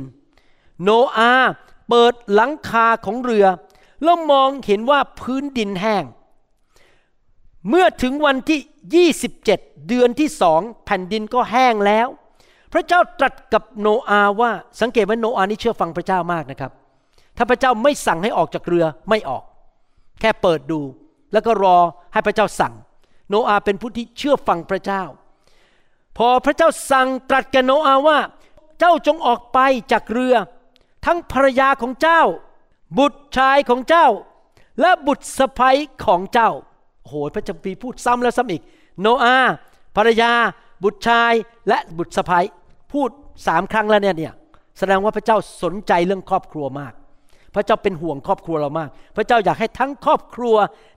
Speaker 3: โนอาห์เปิดหลังคาของเรือ แล้วมองเห็นว่าพื้นดินแห้ง เมื่อถึงวันที่ 27 เดือนที่สองแผ่นดินก็แห้งแล้ว พระเจ้าตรัสกับโนอาห์ว่าสังเกตว่าโนอาห์นี่เชื่อฟังพระเจ้ามากนะครับ ถ้าพระเจ้าไม่สั่งให้ออกจากเรือไม่ออก แค่เปิดดู แล้วก็รอให้พระเจ้าสั่ง โนอาห์เป็นผู้ที่เชื่อฟังพระเจ้า พอพระเจ้าสั่งตรัสแกโนอาว่า เจ้าจงออกไปจากเรือ ทั้งภรรยาของเจ้า บุตรชายของเจ้า และบุตรสะใภ้ของเจ้าโอ้โหพระเจ้าปีพูดซ้ำแล้วซ้ำอีก โนอาภรรยา บุตรชายและบุตรสะใภ้พูดสามครั้งแล้วเนี่ยเนี่ยแสดงว่าพระเจ้าสนใจเรื่องครอบครัวมาก พระเจ้าเป็นห่วงครอบครัวเรามาก พระเจ้าอยากให้ทั้งครอบครัว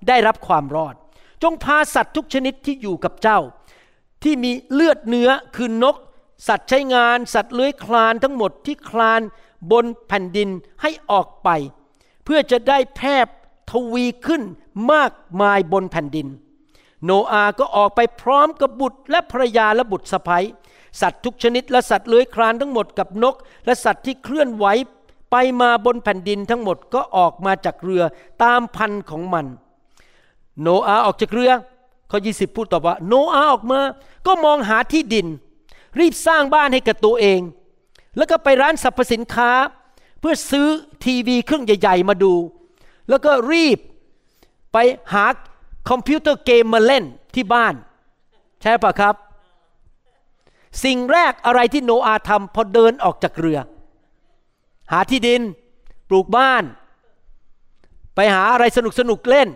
Speaker 3: ได้รับความรอด จงพาสัตว์ทุกชนิดที่อยู่กับเจ้า ที่มีเลือดเนื้อคือนก สัตว์ใช้งาน สัตว์เลื้อยคลานทั้งหมดที่คลานบนแผ่นดินให้ออกไป เพื่อจะได้แพร่ทวีขึ้นมากมายบนแผ่นดิน โนอาก็ออกไปพร้อมกับบุตรและภรรยาและบุตรสะใภ้สัตว์ทุกชนิดและสัตว์เลื้อยคลานทั้งหมดกับนก และสัตว์ที่เคลื่อนไหวไปมาบนแผ่นดินทั้งหมดก็ออกมาจากเรือตามพันของมัน โนอาออกจากเรือ ข้อ 20 พูดต่อว่า โนอาออกมา ก็มองหาที่ดิน รีบสร้างบ้านให้กับตัวเอง แล้วก็ไปร้านสรรพสินค้า เพื่อซื้อทีวีเครื่องใหญ่ ๆ มาดู แล้วก็รีบไปหาคอมพิวเตอร์เกมมาเล่นที่บ้าน ใช่ปะครับ สิ่งแรกอะไรที่โนอาทำพอเดินออกจากเรือ หาที่ดินปลูกบ้าน ไปหาอะไรสนุกสนุกเล่น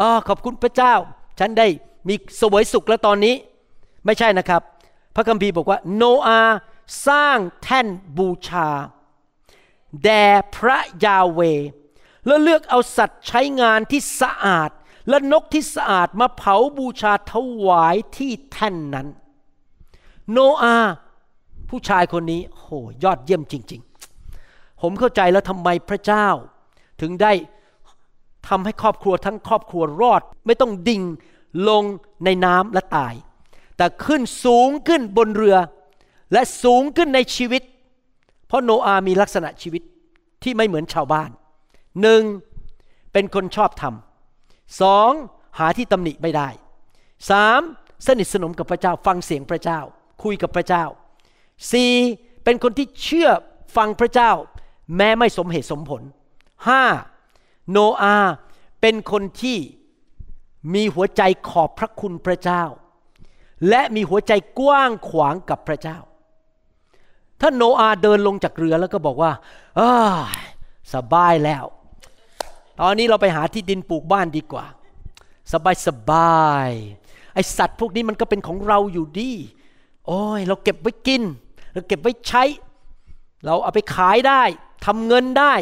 Speaker 3: อ๋อขอบคุณพระเจ้า ฉันได้ มีสวยสุขแล้วตอนนี้ ไม่ใช่นะครับ พระคัมภีร์บอกว่า โนอาสร้างแท่นบูชา แด่พระยาเว แล้วเลือกเอาสัตว์ใช้งานที่สะอาด และนกที่สะอาดมาเผาบูชาถวายที่แท่นนั้น โนอาผู้ชายคนนี้โหยอดเยี่ยมจริง ๆ ผมเข้าใจแล้วทำไมพระเจ้า ถึงได้ทำให้ครอบครัวทั้งครอบครัวรอด ไม่ต้องดิ่ง ลงในน้ำและตาย แต่ขึ้นสูงขึ้นบนเรือ และสูงขึ้นในชีวิต เพราะโนอาห์มีลักษณะชีวิตที่ไม่เหมือนชาวบ้านหนึ่งเป็นคนชอบธรรมสองหาที่ตำหนิไม่ได้สามสนิทสนมกับพระเจ้าฟังเสียงพระเจ้า คุยกับพระเจ้าสี่เป็นคนที่เชื่อฟังพระเจ้า แม้ไม่สมเหตุสมผลห้าโนอาห์เป็นคนที่ มีหัวใจขอบพระคุณพระเจ้า และมีหัวใจกว้างขวางกับพระเจ้า ถ้าโนอาห์เดินลงจากเรือแล้วก็บอกว่าอาสบายแล้ว ตอนนี้เราไปหาที่ดินปลูกบ้านดีกว่า สบายสบายไอสัตว์พวกนี้มันก็เป็นของเราอยู่ดี โอ้ยเราเก็บไว้กิน เราเก็บไว้ใช้ เราเอาไปขายได้ทำเงินได้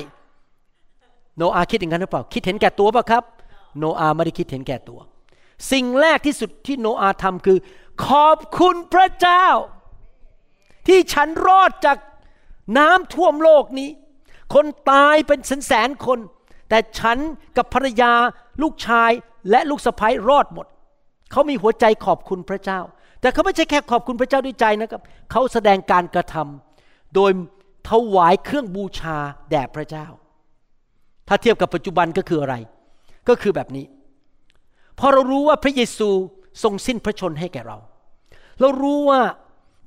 Speaker 3: โนอาคิดอย่างนั้นหรือเปล่า คิดเห็นแก่ตัวป่ะครับ โนอาไม่ได้คิดเห็นแก่ตัว สิ่งแรกที่สุดที่โนอาทำคือ ขอบคุณพระเจ้า ที่ฉันรอดจากน้ำท่วมโลกนี้ คนตายเป็นแสนแสนคน แต่ฉันกับภรรยาลูกชายและลูกสะใภ้รอดหมด เขามีหัวใจขอบคุณพระเจ้า แต่เขาไม่ใช่แค่ขอบคุณพระเจ้าด้วยใจนะครับ เขาแสดงการกระทำโดยถวายเครื่องบูชาแด่พระเจ้า ถ้าเทียบกับปัจจุบันก็คืออะไร ก็คือแบบนี้ พอเรารู้ว่าพระเยซูทรงสิ้นพระชนให้แก่เรา เรารู้ว่า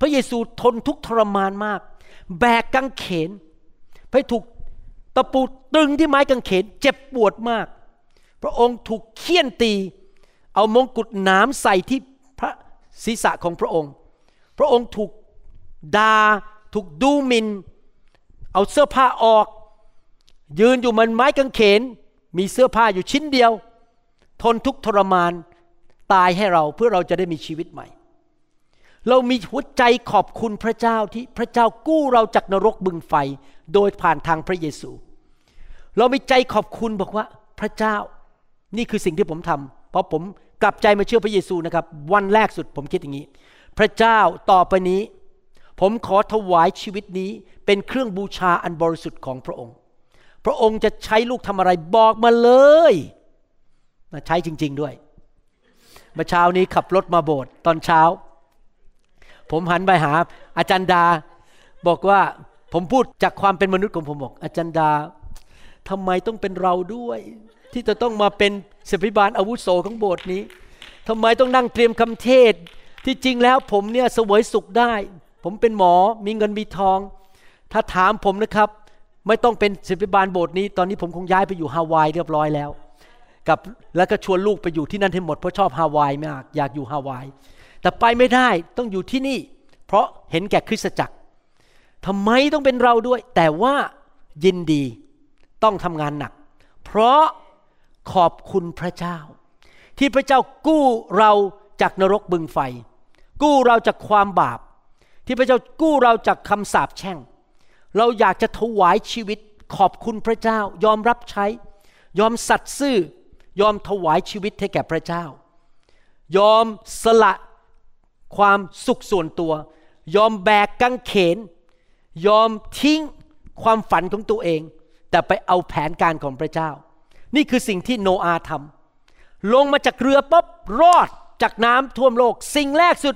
Speaker 3: พระเยซูทนทุกข์ทรมานมาก แบกกางเขนไปถูกตะปูตึงที่ไม้กางเขนเจ็บปวดมาก พระองค์ถูกเคี่ยนตี เอามงกุฎหนามใส่ที่พระศีรษะของพระองค์ พระองค์ถูกดา่าถูกดูหมินเอาเสื้อผ้าออก ยืนอยู่มันไม้กางเขน มีเสื้อผ้าอยู่ชิ้นเดียว ทนทุกทรมานตายให้เราเพื่อเราจะได้มีชีวิตใหม่ เรามีหัวใจขอบคุณพระเจ้าที่พระเจ้ากู้เราจากนรกบึงไฟโดยผ่านทางพระเยซู เรามีใจขอบคุณบอกว่าพระเจ้า นี่คือสิ่งที่ผมทำเพราะผมกลับใจมาเชื่อพระเยซูนะครับ วันแรกสุดผมคิดอย่างนี้ พระเจ้าต่อไปนี้ ผมขอถวายชีวิตนี้เป็นเครื่องบูชาอันบริสุทธิ์ของพระองค์ พระองค์จะใช้ลูกทำอะไรบอกมาเลยมาใช้จริง ๆด้วยเมื่อเช้านี้ขับรถมาโบสถ์ตอนเช้า ผมหันไปหา อาจารย์ดา บอกว่าผมพูดจากความเป็นมนุษย์ของผมบอก อาจารย์ดาทำไมต้องเป็นเราด้วย ที่จะต้องมาเป็นศิบิบาลอาวุโสของโบสถ์นี้ทำไมต้องนั่งเตรียมคำเทศ ที่จริงแล้วผมเนี่ยสวยสุขได้ ผมเป็นหมอมีเงินมีทอง ถ้าถามผมนะครับ ไม่ต้องเป็นศิบิบาลโบสถ์นี้ ตอนนี้ผมคงย้ายไปอยู่ฮาวายเรียบร้อยแล้ว กับแล้วก็ชวนลูกไปอยู่ที่นั่นให้หมดเพราะชอบฮาวายมากอยากอยู่ฮาวาย แต่ไปไม่ได้ต้องอยู่ที่นี่ เพราะเห็นแก่คริสตจักรทำไมต้องเป็นเราด้วย แต่ว่ายินดีต้องทำงานหนัก เพราะขอบคุณพระเจ้า ที่พระเจ้ากู้เราจากนรกบึงไฟ กู้เราจากความบาป ที่พระเจ้ากู้เราจากคำสาปแช่ง เราอยากจะถวายชีวิตขอบคุณพระเจ้า ยอมรับใช้ ยอมสัตย์ซื่อยอมถวายชีวิตให้แก่พระเจ้า ยอมสละความสุขส่วนตัว ยอมแบกกังเขน ยอมทิ้งความฝันของตัวเอง แต่ไปเอาแผนการของพระเจ้า นี่คือสิ่งที่โนอาทำลงมาจากเรือปุ๊บรอดจากน้ำท่วมโลก สิ่งแรกสุด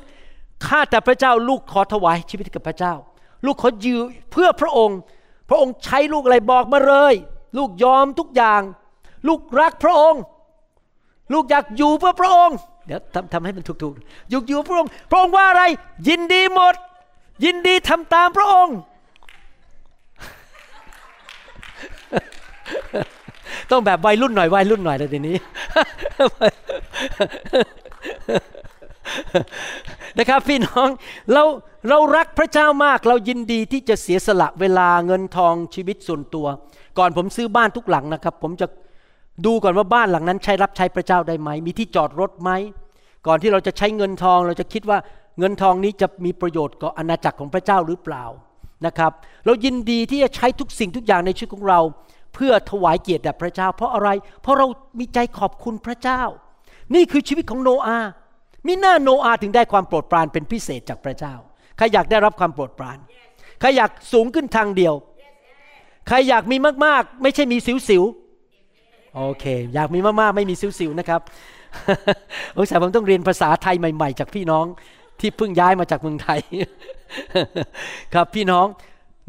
Speaker 3: ข้าแต่พระเจ้าลูกขอถวายชีวิตกับพระเจ้า ลูกขอยืมเพื่อพระองค์ พระองค์ใช้ลูกอะไรบอกมาเลย ลูกยอมทุกอย่าง ลูกรักพระองค์ ลูกอยากอยู่เพื่อพระองค์เดี๋ยวทำทำให้มันถูกๆอยู่อยู่พระองค์ พระองค์ว่าอะไร ยินดีหมด ยินดีทำตามพระองค์ ต้องแบบวัยรุ่นหน่อยวัยรุ่นหน่อยเลยทีนี้ นะครับพี่น้องเราเรารักพระเจ้ามาก เรายินดีที่จะเสียสละเวลาเงินทองชีวิตส่วนตัว ก่อนผมซื้อบ้านทุกหลังนะครับ ผมจะดูก่อนว่าบ้านหลังนั้นใช้รับใช้พระเจ้าได้ไหม มีที่จอดรถไหม ก่อนที่เราจะใช้เงินทองเราจะคิดว่าเงินทองนี้จะมีประโยชน์กับอาณาจักรของพระเจ้าหรือเปล่านะครับ เรายินดีที่จะใช้ทุกสิ่งทุกอย่างในชีวิตของเรา เพื่อถวายเกียรติแด่พระเจ้า เพราะอะไร เพราะเรามีใจขอบคุณพระเจ้า นี่คือชีวิตของโนอาห์ มิหน้าโนอาห์ถึงได้ความโปรดปรานเป็นพิเศษจากพระเจ้า ใครอยากได้รับความโปรดปราน ใครอยากสูงขึ้นทางเดียว ใครอยากมีมากๆ ไม่ใช่มีสิวๆ โอเค อยากมีมากๆ ไม่มีสิวๆ นะครับโอ้ยแต่ผมต้องเรียนภาษาไทยใหม่ๆ จากพี่น้องที่เพิ่งย้ายมาจากเมืองไทย ครับพี่น้อง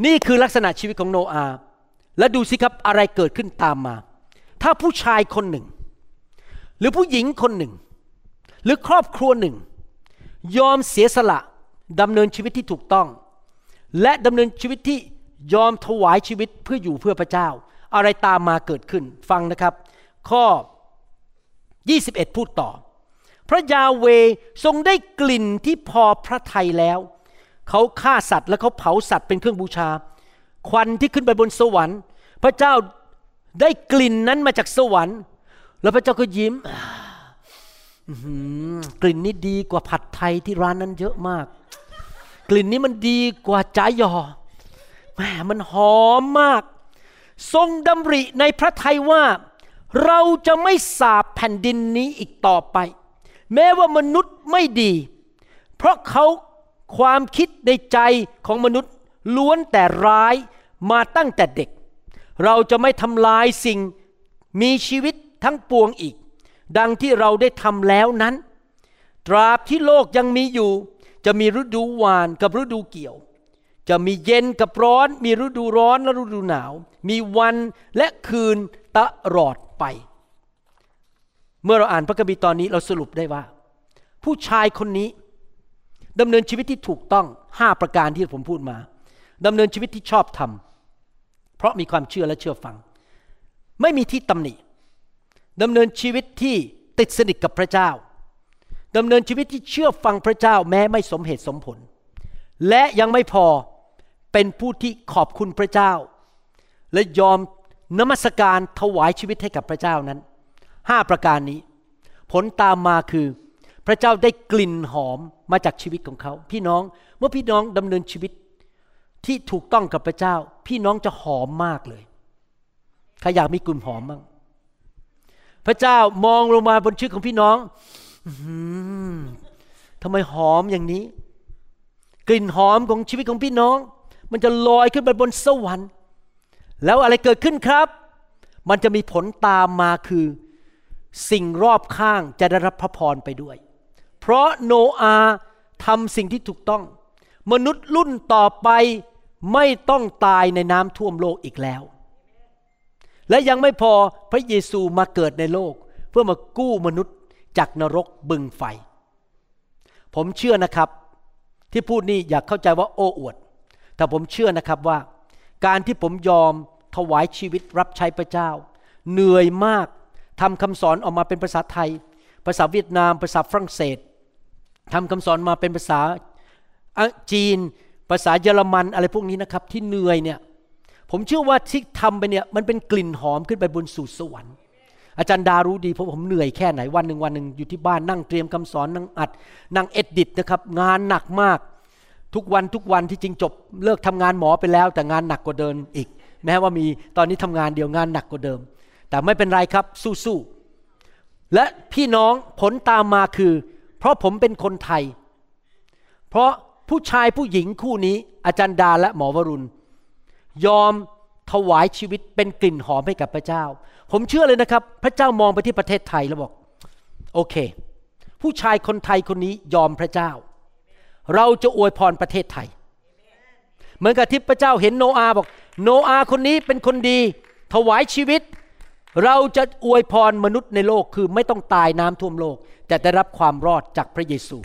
Speaker 3: นี่คือลักษณะชีวิตของโนอาห์และดูสิครับอะไรเกิดขึ้นตามมา ถ้าผู้ชายคนหนึ่ง หรือผู้หญิงคนหนึ่ง หรือครอบครัวหนึ่ง ยอมเสียสละดำเนินชีวิตที่ถูกต้อง และดำเนินชีวิตที่ยอมถวายชีวิตเพื่ออยู่เพื่อพระเจ้า อะไรตามมาเกิดขึ้นฟังนะครับ ข้อ 21 พูดต่อ พระยาเวทรงได้กลิ่นที่พอพระทัยแล้ว เขาฆ่าสัตว์และเขาเผาสัตว์เป็นเครื่องบูชา ควันที่ขึ้นไปบนสวรรค์ พระเจ้าได้กลิ่นนั้นมาจากสวรรค์ แล้วพระเจ้าก็ยิ้ม กลิ่นนี้ดีกว่าผัดไทยที่ร้านนั้นเยอะมาก กลิ่นนี้มันดีกว่าจ้ายอแหมมันหอมมาก ทรงดำริในพระทัยว่า เราจะไม่สาบแผ่นดินนี้อีกต่อไป แม้ว่ามนุษย์ไม่ดี เพราะเขาความคิดในใจของมนุษย์ล้วนแต่ร้ายมาตั้งแต่เด็ก เราจะไม่ทำลายสิ่งมีชีวิตทั้งปวงอีก ดังที่เราได้ทำแล้วนั้น ตราบที่โลกยังมีอยู่ จะมีฤดูหวานกับฤดูเกี่ยว จะมีเย็นกับร้อน มีฤดูร้อนและฤดูหนาว มีวันและคืนตลอดไป เมื่อเราอ่านพระคัมภีร์ตอนนี้เราสรุปได้ว่า ผู้ชายคนนี้ดำเนินชีวิตที่ถูกต้องห้าประการที่ผมพูดมาดำเนินชีวิตที่ชอบธรรมเพราะมีความเชื่อและเชื่อฟัง ไม่มีที่ตำหนิ ดำเนินชีวิตที่ติดสนิทกับพระเจ้าดำเนินชีวิตที่เชื่อฟังพระเจ้าแม้ไม่สมเหตุสมผล และยังไม่พอเป็นผู้ที่ขอบคุณพระเจ้า และยอมนมัสการถวายชีวิตให้กับพระเจ้านั้นห้าประการนี้ ผลตามมาคือ พระเจ้าได้กลิ่นหอมมาจากชีวิตของเขา พี่น้องเมื่อพี่น้องดำเนินชีวิตที่ถูกต้องกับพระเจ้า พี่น้องจะหอมมากเลยใครอยากมีกลิ่นหอมบ้าง พระเจ้ามองลงมาบนชีวิตของพี่น้องอทำไมหอมอย่างนี้ กลิ่นหอมของชีวิตของพี่น้อง มันจะลอยขึ้นไปบนสวรรค์ แล้วอะไรเกิดขึ้นครับ มันจะมีผลตามมาคือ สิ่งรอบข้างจะได้รับพระพรไปด้วย เพราะโนอาทำสิ่งที่ถูกต้อง มนุษย์รุ่นต่อไปไม่ต้องตายในน้ำท่วมโลกอีกแล้ว และยังไม่พอพระเยซูมาเกิดในโลก เพื่อมากู้มนุษย์จากนรกบึงไฟ ผมเชื่อนะครับ ที่พูดนี่อยากเข้าใจว่าโอ้อวด แต่ผมเชื่อนะครับว่า การที่ผมยอมถวายชีวิตรับใช้พระเจ้า เหนื่อยมากทำคำสอนออกมาเป็นภาษาไทย ภาษาเวียดนาม ภาษาฝรั่งเศสทำคำสอนมาเป็นภาษาจีน ภาษาเยอรมันอะไรพวกนี้นะครับ ที่เหนื่อยเนี่ย ผมเชื่อว่าที่ทำไปเนี่ยมันเป็นกลิ่นหอมขึ้นไปบนสู่สวรรค์ อาจารย์ดารู้ดีเพราะผมเหนื่อยแค่ไหนวันหนึ่งวันหนึ่งอยู่ที่บ้านนั่งเตรียมคำสอนนั่งอัดนั่งเอ็ดดิตนะครับ งานหนักมาก ทุกวันทุกวันที่จริงจบเลิกทำงานหมอไปแล้ว แต่งานหนักกว่าเดิมอีก แม้ว่ามีตอนนี้ทำงานเดียวงานหนักกว่าเดิม แต่ไม่เป็นไรครับสู้ๆและพี่น้องผลตามมาคือ เพราะผมเป็นคนไทย เพราะผู้ชายผู้หญิงคู่นี้อาจารย์ดาและหมอวรุณ ยอมถวายชีวิตเป็นกลิ่นหอมให้กับพระเจ้า ผมเชื่อเลยนะครับ พระเจ้ามองไปที่ประเทศไทยแล้วบอก โอเค ผู้ชายคนไทยคนนี้ยอมพระเจ้า เราจะอวยพรประเทศไทย เหมือนกับที่พระเจ้าเห็นโนอาบอก โนอาคนนี้เป็นคนดี ถวายชีวิต เราจะอวยพรมนุษย์ในโลกคือไม่ต้องตายน้ำท่วมโลก แต่ได้รับความรอดจากพระเยซู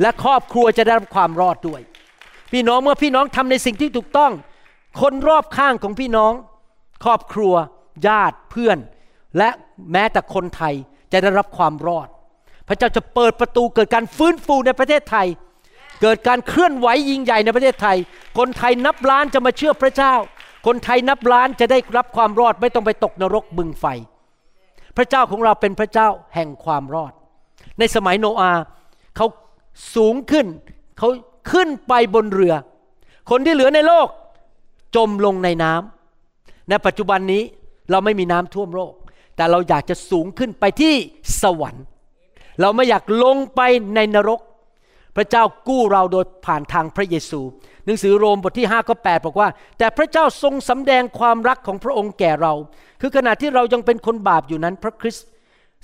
Speaker 3: และครอบครัวจะได้รับความรอดด้วย พี่น้องเมื่อพี่น้องทำในสิ่งที่ถูกต้อง คนรอบข้างของพี่น้อง ครอบครัว ญาติเพื่อน และแม้แต่คนไทยจะได้รับความรอด พระเจ้าจะเปิดประตูเกิดการฟื้นฟูในประเทศไทย เกิดการเคลื่อนไหวยิ่งใหญ่ในประเทศไทย คนไทยนับล้านจะมาเชื่อพระเจ้า คนไทยนับล้านจะได้รับความรอดไม่ต้องไปตกนรกบึงไฟ พระเจ้าของเราเป็นพระเจ้าแห่งความรอด ในสมัยโนอาห์เขาสูงขึ้นเขาขึ้นไปบนเรือ คนที่เหลือในโลก จมลงในน้ำในปัจจุบันนี้เราไม่มีน้ำท่วมโลกแต่เราอยากจะสูงขึ้นไปที่สวรรค์ เราไม่อยากลงไปในนรก พระเจ้ากู้เราโดยผ่านทางพระเยซู หนังสือโรมบทที่5ก็8บอกว่า แต่พระเจ้าทรงสำแดงความรักของพระองค์แก่เรา คือขณะที่เรายังเป็นคนบาปอยู่นั้น พระคริสต์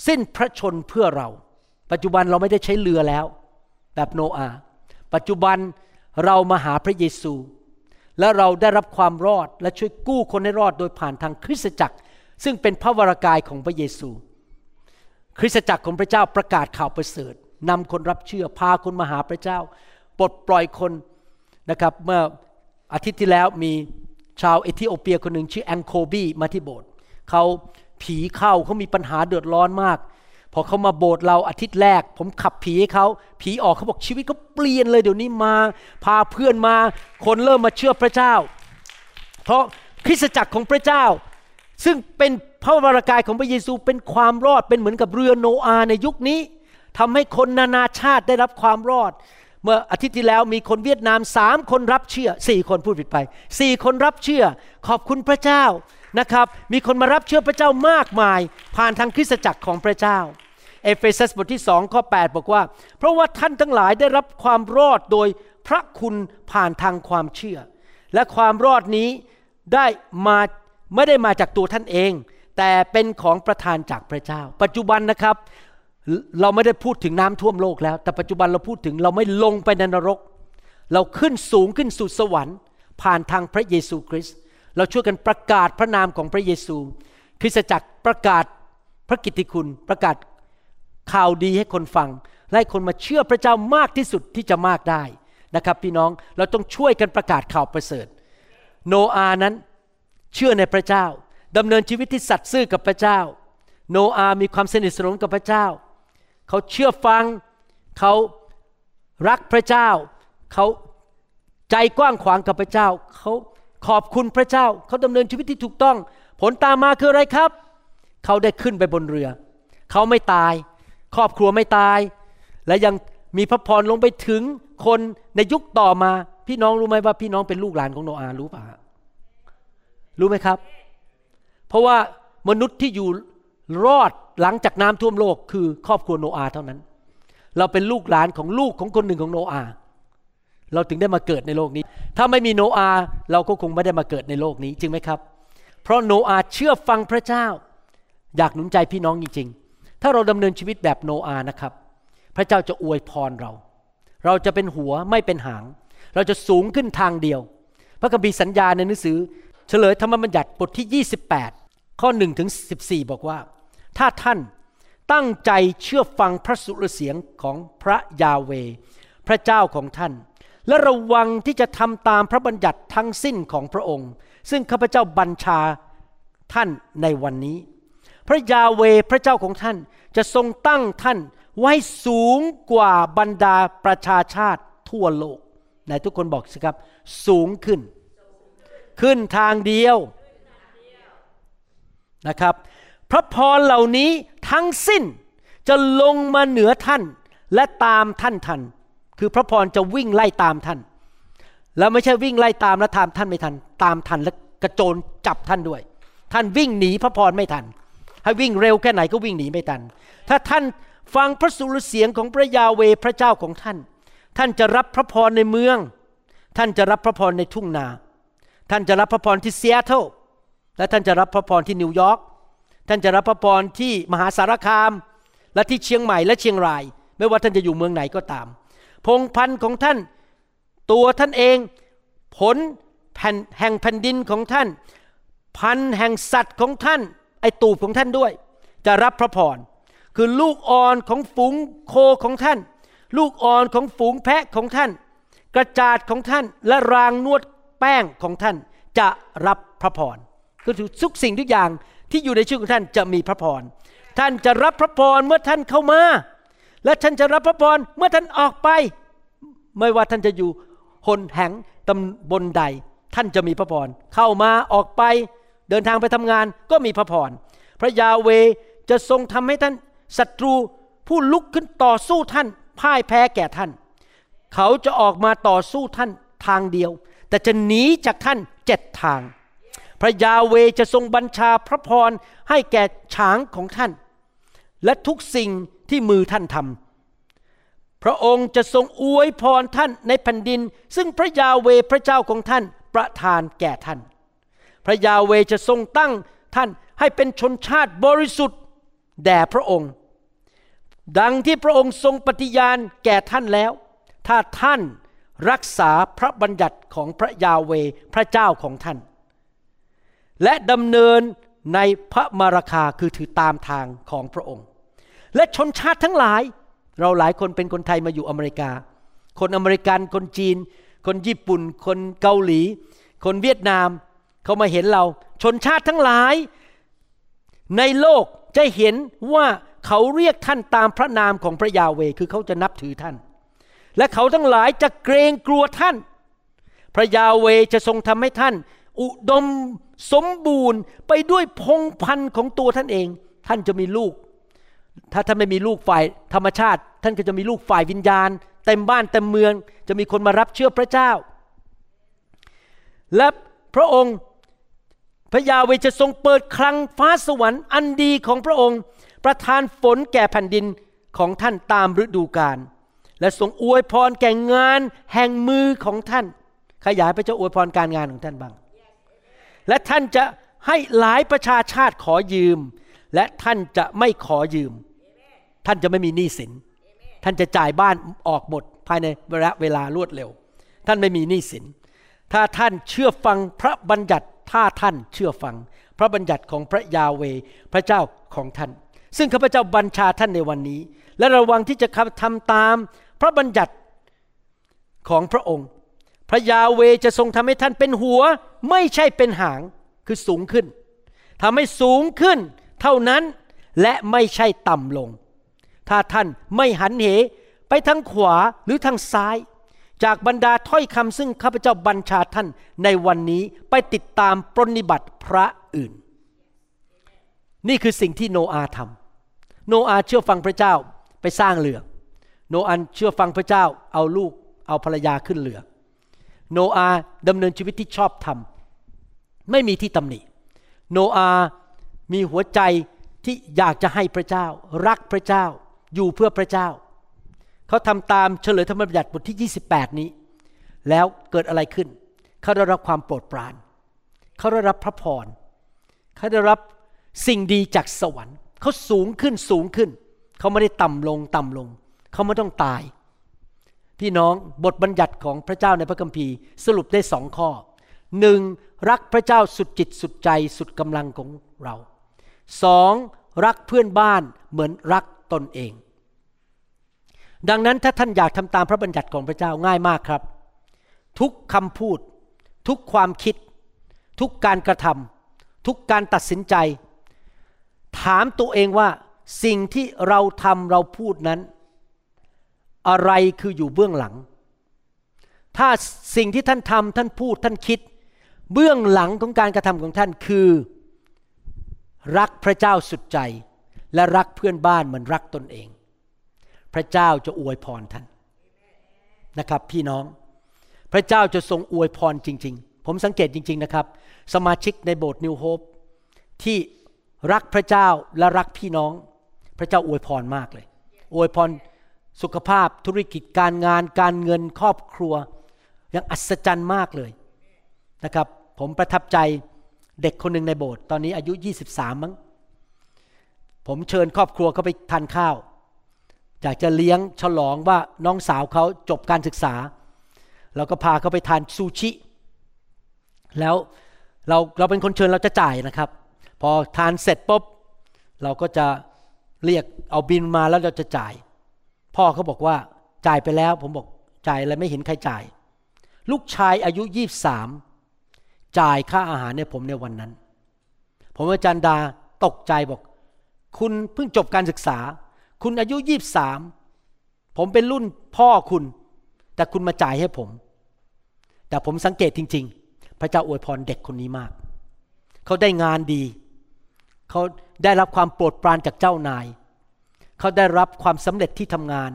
Speaker 3: สิ้นพระชนเพื่อเรา ปัจจุบันเราไม่ได้ใช้เรือแล้ว แบบโนอา ปัจจุบันเรามาหาพระเยซู และเราได้รับความรอดและช่วยกู้คนให้รอดโดยผ่านทางคริสตจักร ซึ่งเป็นพระวรากายของพระเยซู คริสตจักรของพระเจ้าประกาศข่าวประเสริฐนำคนรับเชื่อพาคนมาหาพระเจ้าปลดปล่อยคนนะครับเมื่ออาทิตย์ที่แล้วมีชาวเอธิโอเปียคนหนึ่งชื่อแองโคบีมาที่โบสถ์เขาผีเข้าเขามีปัญหาเดือดร้อนมาก พอเขามาโบสถ์เราอาทิตย์แรก ผมขับผีให้เขาผีออกเขาบอกชีวิตเขาเปลี่ยนเลยเดี๋ยวนี้มา พาเพื่อนมา คนเริ่มมาเชื่อพระเจ้า เพราะคริสตจักรของพระเจ้า ซึ่งเป็นพระวรากายของพระเยซูเป็นความรอดเป็นเหมือนกับเรือโนอาในยุคนี้ทำให้คนนานาชาติได้รับความรอด เมื่ออาทิตย์ที่แล้วมีคนเวียดนามสามคนรับเชื่อสี่คนพูดผิดไปสี่คนรับเชื่อ ขอบคุณพระเจ้านะครับ มีคนมารับเชื่อพระเจ้ามากมาย ผ่านทางคริสตจักรของพระเจ้า เอเฟซัสบทที่สองข้อ8บอกว่า เพราะว่าท่านทั้งหลายได้รับความรอดโดยพระคุณผ่านทางความเชื่อ และความรอดนี้ได้มาไม่ได้มาจากตัวท่านเอง แต่เป็นของประทานจากพระเจ้า ปัจจุบันนะครับ เราไม่ได้พูดถึงน้ำท่วมโลกแล้ว แต่ปัจจุบันเราพูดถึงเราไม่ลงไปในนรก เราขึ้นสูงขึ้นสู่สวรรค์ ผ่านทางพระเยซูคริสต์เราช่วยกันประกาศพระนามของพระเยซู คริสตจักรประกาศพระกิตติคุณประกาศ ข่าวดีให้คนฟัง และให้คนมาเชื่อพระเจ้ามากที่สุดที่จะมากได้นะครับ พี่น้องเราต้องช่วยกันประกาศข่าวประเสริฐ โนอานั้นเชื่อในพระเจ้าดำเนินชีวิตที่สัตย์ซื่อกับพระเจ้า โนอามีความสนิทสนมกับพระเจ้า เขาเชื่อฟัง เขารักพระเจ้า เขาใจกว้างขวางกับพระเจ้า เขาขอบคุณพระเจ้า เขาดำเนินชีวิตที่ถูกต้อง ผลตามมาคืออะไรครับ เขาได้ขึ้นไปบนเรือ เขาไม่ตาย ครอบครัวไม่ตาย และยังมีพระพรลงไปถึงคนในยุคต่อมา พี่น้องรู้ไหมว่าพี่น้องเป็นลูกหลานของโนอาห์รู้ปะรู้ไหมครับ เพราะว่ามนุษย์ที่อยู่รอดหลังจากน้ำท่วมโลกคือครอบครัวโนอาห์เท่านั้น เราเป็นลูกหลานของลูกของคนหนึ่งของโนอาห์เราถึงได้มาเกิดในโลกนี้ ถ้าไม่มีโนอาห์เราก็คงไม่ได้มาเกิดในโลกนี้จริงไหมครับ เพราะโนอาห์เชื่อฟังพระเจ้า อยากหนุนใจพี่น้องจริงๆ ถ้าเราดำเนินชีวิตแบบโนอาห์นะครับ พระเจ้าจะอวยพรเรา เราจะเป็นหัวไม่เป็นหาง เราจะสูงขึ้นทางเดียว พระคัมภีร์สัญญาในหนังสือ เฉลยธรรมบัญญัติบทที่ 28 ข้อ1ถึง14 บอกว่า ถ้าท่านตั้งใจเชื่อฟังพระสุรเสียงของพระยาเว พระเจ้าของท่าน และระวังที่จะทำตามพระบัญญัติทั้งสิ้นของพระองค์ ซึ่งข้าพเจ้าบัญชาท่านในวันนี้ พระยาเวพระเจ้าของท่านจะทรงตั้งท่านไว้สูงกว่าบรรดาประชาชาติทั่วโลกไหนทุกคนบอกสิครับ สูงขึ้น ขึ้นทางเดียวนะครับ พระพรเหล่านี้ทั้งสิ้นจะลงมาเหนือท่านและตามท่านทัน คือพระพรจะวิ่งไล่ตามท่าน แล้วไม่ใช่วิ่งไล่ตามแล้วตามท่านไม่ทัน ตามทันและกระโจนจับท่านด้วย ท่านวิ่งหนีพระพรไม่ทัน ให้วิ่งเร็วแค่ไหนก็วิ่งหนีไม่ทัน ถ้าท่านฟังพระสุรเสียงของพระยาเวพระเจ้าของท่าน ท่านจะรับพระพรในเมือง ท่านจะรับพระพรในทุ่งนา ท่านจะรับพระพรที่ซีแอตเทิลและท่านจะรับพระพรที่นิวยอร์กท่านจะรับพระพรที่มหาสารคาม และที่เชียงใหม่และเชียงราย ไม่ว่าท่านจะอยู่เมืองไหนก็ตาม พงศ์พันธุ์ของท่าน ตัวท่านเอง ผลแผ่นแห่งแผ่นดินของท่าน ผลแห่งสัตว์ของท่าน ไอตูบของท่านด้วย จะรับพระพร คือลูกอ่อนของฝูงโคของท่าน ลูกอ่อนของฝูงแพะของท่าน กระจาดของท่านและรางนวดแป้งของท่าน จะรับพระพรก็คือทุกสิ่งทุกอย่างที่อยู่ในชีวิตของท่านจะมีพระพร ท่านจะรับพระพรเมื่อท่านเข้ามา และท่านจะรับพระพรเมื่อท่านออกไป ไม่ว่าท่านจะอยู่หนแห่งตำบลใด ท่านจะมีพระพร เข้ามาออกไป เดินทางไปทำงานก็มีพระพร พระยาเวจะทรงทำให้ท่านศัตรูผู้ลุกขึ้นต่อสู้ท่านพ่ายแพ้แก่ท่าน เขาจะออกมาต่อสู้ท่านทางเดียว แต่จะหนีจากท่านเจ็ดทาง พระยาเวจะทรงบัญชาพระพรให้แก่ช้างของท่าน และทุกสิ่งที่มือท่านทำพระองค์จะทรงอวยพรท่านในแผ่นดิน ซึ่งพระยาเวพระเจ้าของท่านประทานแก่ท่าน พระยาเวจะทรงตั้งท่านให้เป็นชนชาติบริสุทธิ์แด่พระองค์ ดังที่พระองค์ทรงปฏิญาณแก่ท่านแล้ว ถ้าท่านรักษาพระบัญญัติของพระยาเวพระเจ้าของท่าน และดำเนินในพระมาราคาคือถือตามทางของพระองค์ และชนชาติทั้งหลาย เราหลายคนเป็นคนไทยมาอยู่อเมริกา คนอเมริกันคนจีน คนญี่ปุ่น คนเกาหลี คนเวียดนาม เขามาเห็นเราชนชาติทั้งหลาย ในโลกจะเห็นว่าเขาเรียกท่านตามพระนามของพระยาเวคือเขาจะนับถือท่าน และเขาทั้งหลายจะเกรงกลัวท่าน พระยาเวจะทรงทำให้ท่าน อุดมสมบูรณ์ไปด้วยพงพันธุ์ของตัวท่านเอง ท่านจะมีลูก ถ้าท่านไม่มีลูกฝ่ายธรรมชาติ ท่านก็จะมีลูกฝ่ายวิญญาณ เต็มบ้านเต็มเมือง จะมีคนมารับเชื่อพระเจ้า และพระองค์ พระยาเวจะทรงเปิดคลังฟ้าสวรรค์อันดีของพระองค์ ประทานฝนแก่แผ่นดินของท่านตามฤดูกาลและทรงอวยพรแก่งานแห่งมือของท่าน ขยายพระเจ้าอวยพรการงานของท่านบ้าง และท่านจะให้หลายประชาชาติขอยืม และท่านจะไม่ขอยืม ท่านจะไม่มีหนี้สิน ท่านจะจ่ายบ้านออกหมดภายในระยะเวลารวดเร็ว ท่านไม่มีหนี้สิน ถ้าท่านเชื่อฟังพระบัญญัติ ถ้าท่านเชื่อฟัง พระบัญญัติของพระยาเวพระเจ้าของท่าน ซึ่งข้าพเจ้าบัญชาท่านในวันนี้ และระวังที่จะทำตามพระบัญญัติของพระองค์ พระยาเวจะทรงทำให้ท่านเป็นหัว ไม่ใช่เป็นหางคือสูงขึ้นทำให้สูงขึ้นเท่านั้นและไม่ใช่ต่ำลง ถ้าท่านไม่หันเหไปทางขวาหรือทางซ้าย จากบรรดาถ้อยคำซึ่งข้าพเจ้าบัญชาท่านในวันนี้ไปติดตามปรนิบัติพระอื่น นี่คือสิ่งที่โนอาทำโนอาเชื่อฟังพระเจ้าไปสร้างเรือ โนอันเชื่อฟังพระเจ้าเอาลูกเอาภรรยาขึ้นเรือ โนอาดำเนินชีวิตที่ชอบธรรม ไม่มีที่ตำหนิ โนอามีหัวใจที่อยากจะให้พระเจ้า รักพระเจ้าอยู่เพื่อพระเจ้า เขาทำตามเฉลยธรรมบัญญัติบทที่ 28 นี้ แล้วเกิดอะไรขึ้น เขาได้รับความโปรดปราน เขาได้รับพระพร เขาได้รับสิ่งดีจากสวรรค์ เขาสูงขึ้นสูงขึ้น เขาไม่ได้ต่ำลงต่ำลง เขาไม่ต้องตาย พี่น้องบทบัญญัติของพระเจ้าในพระคัมภีร์สรุปได้สองข้อหนึ่งรักพระเจ้าสุดจิตสุดใจสุดกำลังของเราสองรักเพื่อนบ้านเหมือนรักตนเอง ดังนั้นถ้าท่านอยากทำตามพระบัญญัติของพระเจ้าง่ายมากครับ ทุกคำพูด ทุกความคิด ทุกการกระทำทุกการตัดสินใจ ถามตัวเองว่าสิ่งที่เราทำเราพูดนั้น อะไรคืออยู่เบื้องหลัง ถ้าสิ่งที่ท่านทำท่านพูดท่านคิด เบื้องหลังของการกระทำของท่านคือ รักพระเจ้าสุดใจ และรักเพื่อนบ้านเหมือนรักตนเอง พระเจ้าจะอวยพรท่านนะครับ พี่น้อง พระเจ้าจะทรงอวยพรจริง ๆ ผมสังเกตจริง ๆนะครับ สมาชิกในโบสถ์นิวโฮปที่รักพระเจ้าและรักพี่น้อง พระเจ้าอวยพรมากเลย อวยพรสุขภาพธุรกิจการงานการเงินครอบครัวยังอัศจรรย์มากเลยนะครับ ผมประทับใจเด็กคนหนึ่งในโบสถ์ตอนนี้อายุ 23 มั้งผมเชิญครอบครัวเขาไปทานข้าว อยากจะเลี้ยงฉลองว่าน้องสาวเขาจบการศึกษา เราก็พาเขาไปทานซูชิ แล้วเราเราเป็นคนเชิญเราจะจ่ายนะครับ พอทานเสร็จปุ๊บเราก็จะเรียกเอาบินมาแล้วเราจะจ่าย พ่อเขาบอกว่าจ่ายไปแล้ว ผมบอกจ่ายอะไรไม่เห็นใครจ่าย ลูกชายอายุยี่สามจ่ายค่าอาหารในผมในวันนั้น ผมอาจารย์ดาตกใจบอก คุณเพิ่งจบการศึกษา คุณอายุยี่สามผมเป็นรุ่นพ่อคุณ แต่คุณมาจ่ายให้ผม แต่ผมสังเกตจริง ๆ พระเจ้าอวยพรเด็กคนนี้มาก เขาได้งานดี เขาได้รับความโปรดปรานจากเจ้านาย เขาได้รับความสำเร็จที่ทำงาน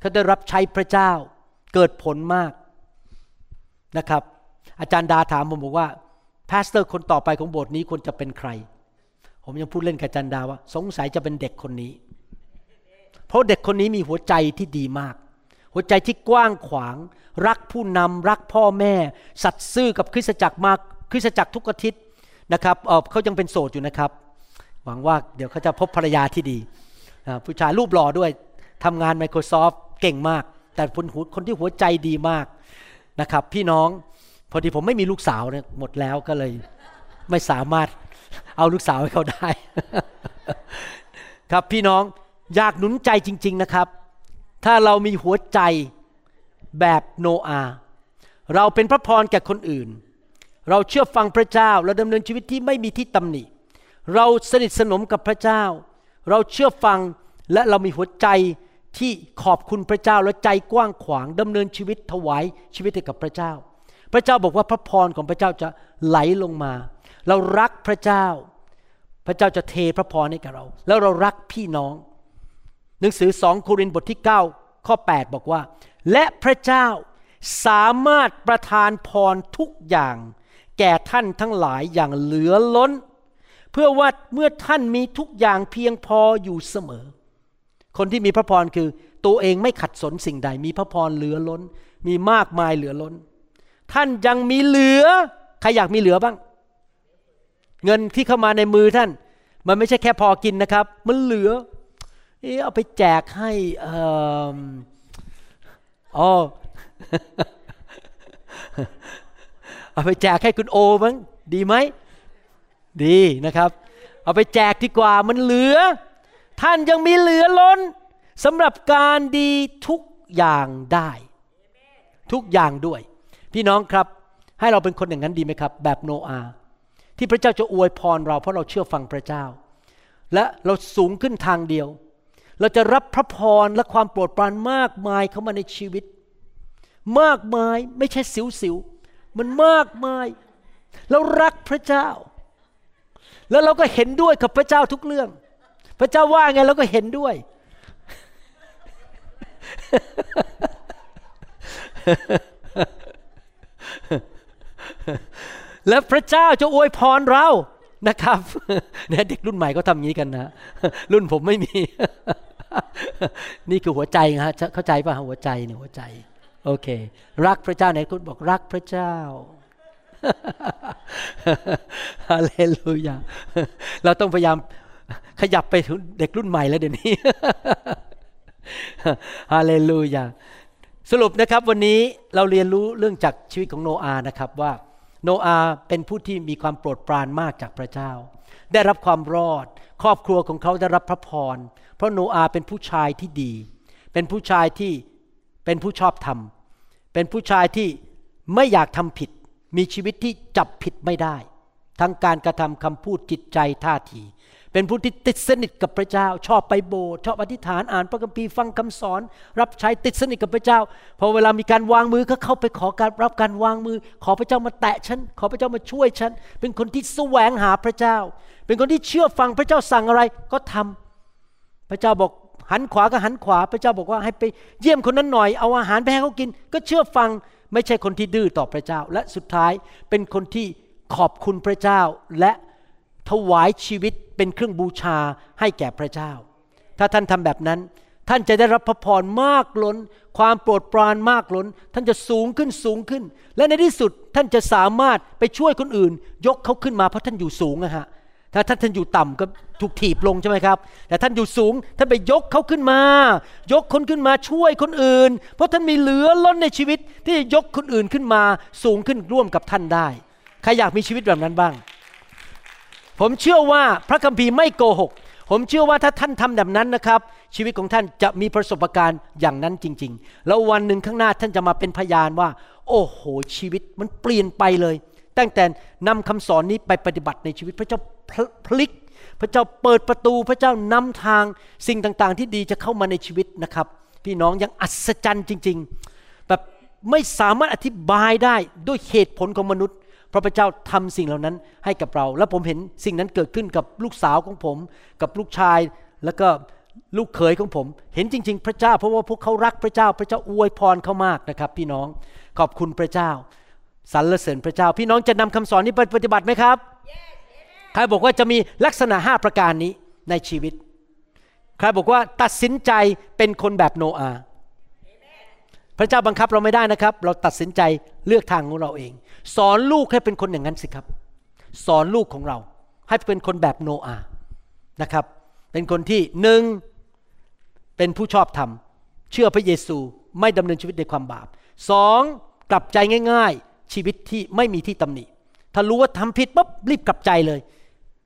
Speaker 3: เขาได้รับใช้พระเจ้า เกิดผลมากนะครับ อาจารย์ดาถามผมบอกว่า pastor คนต่อไปของโบสถ์นี้ควรจะเป็นใคร ผมยังพูดเล่นกับอาจารย์ดาว่า สงสัยจะเป็นเด็กคนนี้ เพราะเด็กคนนี้มีหัวใจที่ดีมาก หัวใจที่กว้างขวาง รักผู้นำรักพ่อแม่ สัตย์ซื่อกับคริสตจักรมากคริสตจักรทุกอาทิตย์นะครับเเขายังเป็นโสดอยู่นะครับ หวังว่าเดี๋ยวเขาจะพบภรรยาที่ดี ผู้ชายรูปหล่อด้วยทำงาน Microsoft เก่งมาก แต่คนหัวคนที่หัวใจดีมากนะครับ พี่น้องพอดีผมไม่มีลูกสาวเนี่ยหมดแล้วก็เลย ไม่สามารถเอาลูกสาวให้เขาได้ ครับพี่น้อง อยากหนุนใจจริง ๆนะครับ ถ้าเรามีหัวใจแบบโนอาเราเป็นพระพรแก่คนอื่น เราเชื่อฟังพระเจ้าเราดำเนินชีวิตที่ไม่มีที่ตำหนิ เราสนิทสนมกับพระเจ้า เราเชื่อฟังและเรามีหัวใจที่ขอบคุณพระเจ้าและใจกว้างขวางดำเนินชีวิตถวายชีวิตให้กับพระเจ้า พระเจ้าบอกว่าพระพรของพระเจ้าจะไหลลงมา เรารักพระเจ้า พระเจ้าจะเทพระพรให้กับเรา แล้วเรารักพี่น้อง หนังสือสองโครินธ์บทที่ 9 ข้อ 8 บอกว่า และพระเจ้าสามารถประทานพรทุกอย่าง แก่ท่านทั้งหลายอย่างเหลือล้น เพื่อว่าเมื่อท่านมีทุกอย่างเพียงพออยู่เสมอ คนที่มีพระพรคือตัวเองไม่ขัดสนสิ่งใด มีพระพรเหลือล้น มีมากมายเหลือล้น ท่านยังมีเหลือ ใครอยากมีเหลือบ้าง เงินที่เข้ามาในมือท่าน มันไม่ใช่แค่พอกินนะครับ มันเหลือ เออเอาไปแจกให้เอ่ออ๋อเอาไปแจกให้คุณโอมั้งดีไหม ดีนะครับ เอาไปแจกดีกว่ามันเหลือ ท่านยังมีเหลือล้นสำหรับการดีทุกอย่างได้ ทุกอย่างด้วย พี่น้องครับให้เราเป็นคนอย่างนั้นดีไหมครับ แบบโนอาที่พระเจ้าจะอวยพรเราเพราะเราเชื่อฟังพระเจ้า และเราสูงขึ้นทางเดียว เราจะรับพระพรและความโปรดปรานมากมายเข้ามาในชีวิต มากมายไม่ใช่สิวสิวๆมันมากมายเรารักพระเจ้า แล้วเราก็เห็นด้วยกับพระเจ้าทุกเรื่อง พระเจ้าว่าไงเราก็เห็นด้วย และพระเจ้าจะอวยพรเรานะครับเนี่ยเด็กรุ่นใหม่ก็ทำงี้กันนะ รุ่นผมไม่มี นี่คือหัวใจนะฮะเข้าใจป่ะหัวใจเนี่ยหัวใจ โอเค รักพระเจ้าไหนคุณบอกรักพระเจ้าฮาเลลูยาเราต้องพยายามขยับไปถึงเด็กรุ่นใหม่แล้วเดี๋ยวนี้ฮาเลลูยาสรุปนะครับวันนี้เราเรียนรู้เรื่องจากชีวิตของโนอาห์นะครับว่าโนอาห์เป็นผู้ที่มีความโปรดปรานมากจากพระเจ้า ได้รับความรอด ครอบครัวของเขาได้รับพระพร เพราะโนอาเป็นผู้ชายที่ดี เป็นผู้ชายที่เป็นผู้ชอบธรรม เป็นผู้ชายที่ไม่อยากทำผิด มีชีวิตที่จับผิดไม่ได้ ทั้งการกระทำคำพูดจิตใจท่าที เป็นผู้ที่ติดสนิทกับพระเจ้า ชอบไปโบสถ์ชอบอธิษฐานอ่านพระคัมภีร์ฟังคำสอน รับใช้ติดสนิทกับพระเจ้า พอเวลามีการวางมือก็เข้าไปขอการรับการวางมือ ขอพระเจ้ามาแตะฉันขอพระเจ้ามาช่วยฉันเป็นคนที่แสวงหาพระเจ้า เป็นคนที่เชื่อฟังพระเจ้าสั่งอะไรก็ทำ พระเจ้าบอกหันขวาก็หันขวา พระเจ้าบอกว่าให้ไปเยี่ยมคนนั้นหน่อยเอาอาหารไปให้เขากิน ก็เชื่อฟังไม่ใช่คนที่ดื้อต่อพระเจ้า และสุดท้ายเป็นคนที่ขอบคุณพระเจ้า และถวายชีวิตเป็นเครื่องบูชาให้แก่พระเจ้า ถ้าท่านทำแบบนั้น ท่านจะได้รับพระพรมากล้น ความโปรดปรานมากล้น ท่านจะสูงขึ้นสูงขึ้น และในที่สุดท่านจะสามารถไปช่วยคนอื่น ยกเขาขึ้นมาเพราะท่านอยู่สูงนะฮะ ถ้าท่านท่านอยู่ต่ำก็ถูกถีบลงใช่ไหมครับ แต่ท่านอยู่สูง ท่านไปยกเขาขึ้นมา ยกคนขึ้นมาช่วยคนอื่น เพราะท่านมีเหลือล้นในชีวิต ที่จะยกคนอื่นขึ้นมาสูงขึ้นร่วมกับท่านได้ ใครอยากมีชีวิตแบบนั้นบ้าง ผมเชื่อว่าพระคัมภีร์ไม่โกหก ผมเชื่อว่าถ้าท่านทำแบบนั้นนะครับ ชีวิตของท่านจะมีประสบการณ์อย่างนั้นจริง ๆ แล้ววันหนึ่งข้างหน้าท่านจะมาเป็นพยานว่า โอ้โหชีวิตมันเปลี่ยนไปเลย ตั้งแต่นำคำสอนนี้ไปปฏิบัติในชีวิตพระเจ้าพลิก พระเจ้าเปิดประตูพระเจ้านำทางสิ่งต่างๆ ที่ดีจะเข้ามาในชีวิตนะครับ พี่น้องยังอัศจรรย์จริง ๆ แบบไม่สามารถอธิบายได้ด้วยเหตุผลของมนุษย์เพราะพระเจ้าทำสิ่งเหล่านั้นให้กับเรา แล้วผมเห็นสิ่งนั้นเกิดขึ้นกับลูกสาวของผม กับลูกชายแล้วก็ลูกเขยของผม เห็นจริง ๆ พระเจ้า เพราะว่าพวกเขารักพระเจ้า พระเจ้าอวยพรเขามากนะครับ พี่น้องขอบคุณพระเจ้า สรรเสริญพระเจ้า พี่น้องจะนำคำสอนนี้ไปปฏิบัติไหมครับ ใครบอกว่าจะมีลักษณะห้าประการนี้ในชีวิต ใครบอกว่าตัดสินใจเป็นคนแบบโนอาห์พระเจ้าบังคับเราไม่ได้นะครับ เราตัดสินใจเลือกทางของเราเอง สอนลูกให้เป็นคนอย่างนั้นสิครับ สอนลูกของเรา ให้เป็นคนแบบโนอาห์นะครับ เป็นคนที่หนึ่งเป็นผู้ชอบธรรม เชื่อพระเยซูไม่ดำเนินชีวิตในความบาปสองกลับใจง่ายๆ ชีวิตที่ไม่มีที่ตำหนิ ถ้ารู้ว่าทำผิดปุ๊บรีบกลับใจเลย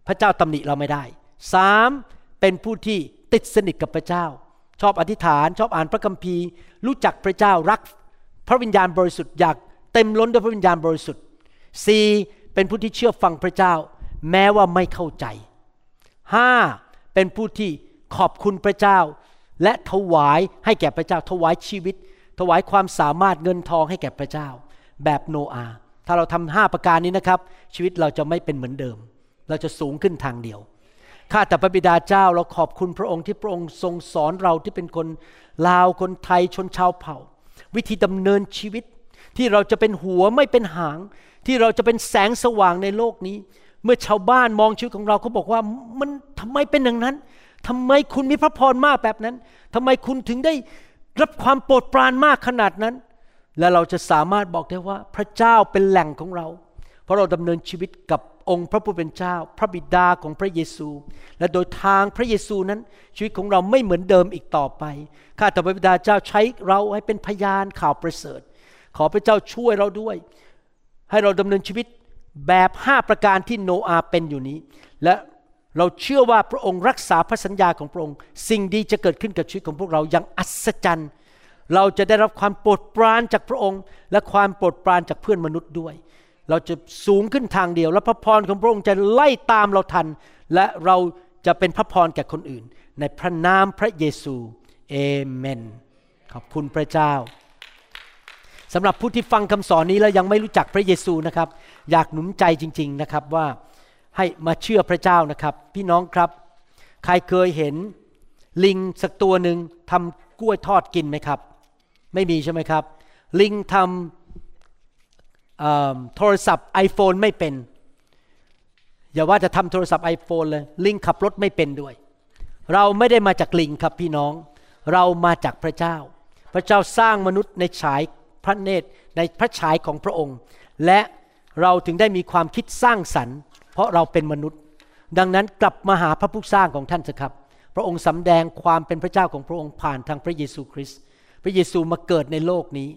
Speaker 3: พระเจ้าตำหนิเราไม่ได้สามเป็นผู้ที่ติดสนิทกับพระเจ้า ชอบอธิษฐาน ชอบอ่านพระคัมภีร์ รู้จักพระเจ้ารัก พระวิญญาณบริสุทธิ์อยากเต็มล้นด้วยพระวิญญาณบริสุทธิ์สี่เป็นผู้ที่เชื่อฟังพระเจ้า แม้ว่าไม่เข้าใจห้าเป็นผู้ที่ขอบคุณพระเจ้า และถวายให้แก่พระเจ้า ถวายชีวิต ถวายความสามารถเงินทองให้แก่พระเจ้า แบบโนอาถ้าเราทำห้าประการนี้นะครับ ชีวิตเราจะไม่เป็นเหมือนเดิม เราจะสูงขึ้นทางเดียวข้าแต่พระบิดาเจ้าเราขอบคุณพระองค์ที่พระองค์ทรงสอนเราที่เป็นคนลาวคนไทยชนชาวเผ่า วิธีดำเนินชีวิต ที่เราจะเป็นหัวไม่เป็นหาง ที่เราจะเป็นแสงสว่างในโลกนี้ เมื่อชาวบ้านมองชีวิตของเราเขาบอกว่ามันทำไมเป็นอย่างนั้นทำไมคุณมีพระพรมากแบบนั้นทำไมคุณถึงได้รับความโปรดปรานมากขนาดนั้น และเราจะสามารถบอกได้ว่าพระเจ้าเป็นแหล่งของเรา เพราะเราดำเนินชีวิตกับองค์พระผู้เป็นเจ้า พระบิดาของพระเยซู และโดยทางพระเยซูนั้น ชีวิตของเราไม่เหมือนเดิมอีกต่อไปข้าแต่พระบิดาเจ้าใช้เราให้เป็นพยานข่าวประเสริฐ ขอพระเจ้าช่วยเราด้วย ให้เราดำเนินชีวิตแบบห้าประการที่โนอาเป็นอยู่นี้ และเราเชื่อว่าพระองค์รักษาพระสัญญาของพระองค์ สิ่งดีจะเกิดขึ้นกับชีวิตของพวกเราอย่างอัศจรรย์ เราจะได้รับความโปรดปรานจากพระองค์ และความโปรดปรานจากเพื่อนมนุษย์ด้วย เราจะสูงขึ้นทางเดียว และพระพรของพระองค์จะไล่ตามเราทัน และเราจะเป็นพระพรแก่คนอื่น ในพระนามพระเยซูเอเมน ขอบคุณพระเจ้าสำหรับผู้ที่ฟังคำสอนนี้แล้วยังไม่รู้จักพระเยซูนะครับ อยากหนุนใจจริง ๆนะครับว่าให้มาเชื่อพระเจ้านะครับ พี่น้องครับ ใครเคยเห็นลิงสักตัวหนึ่งทำกล้วยทอดกินไหมครับ ไม่มีใช่ไหมครับ ลิงทำโทรศัพท์ iPhone ไม่เป็น อย่าว่าจะทำโทรศัพท์ iPhone เลย ลิงขับรถไม่เป็นด้วย เราไม่ได้มาจากลิงครับพี่น้อง เรามาจากพระเจ้า พระเจ้าสร้างมนุษย์ในฉายพระเนตรในพระฉายของพระองค์ และเราถึงได้มีความคิดสร้างสรรค์ เพราะเราเป็นมนุษย์ ดังนั้นกลับมาหาพระผู้สร้างของท่านเถอะครับ พระองค์สำแดงความเป็นพระเจ้าของพระองค์ผ่านทางพระเยซูคริสต์ พระเยซูมาเกิดในโลกนี้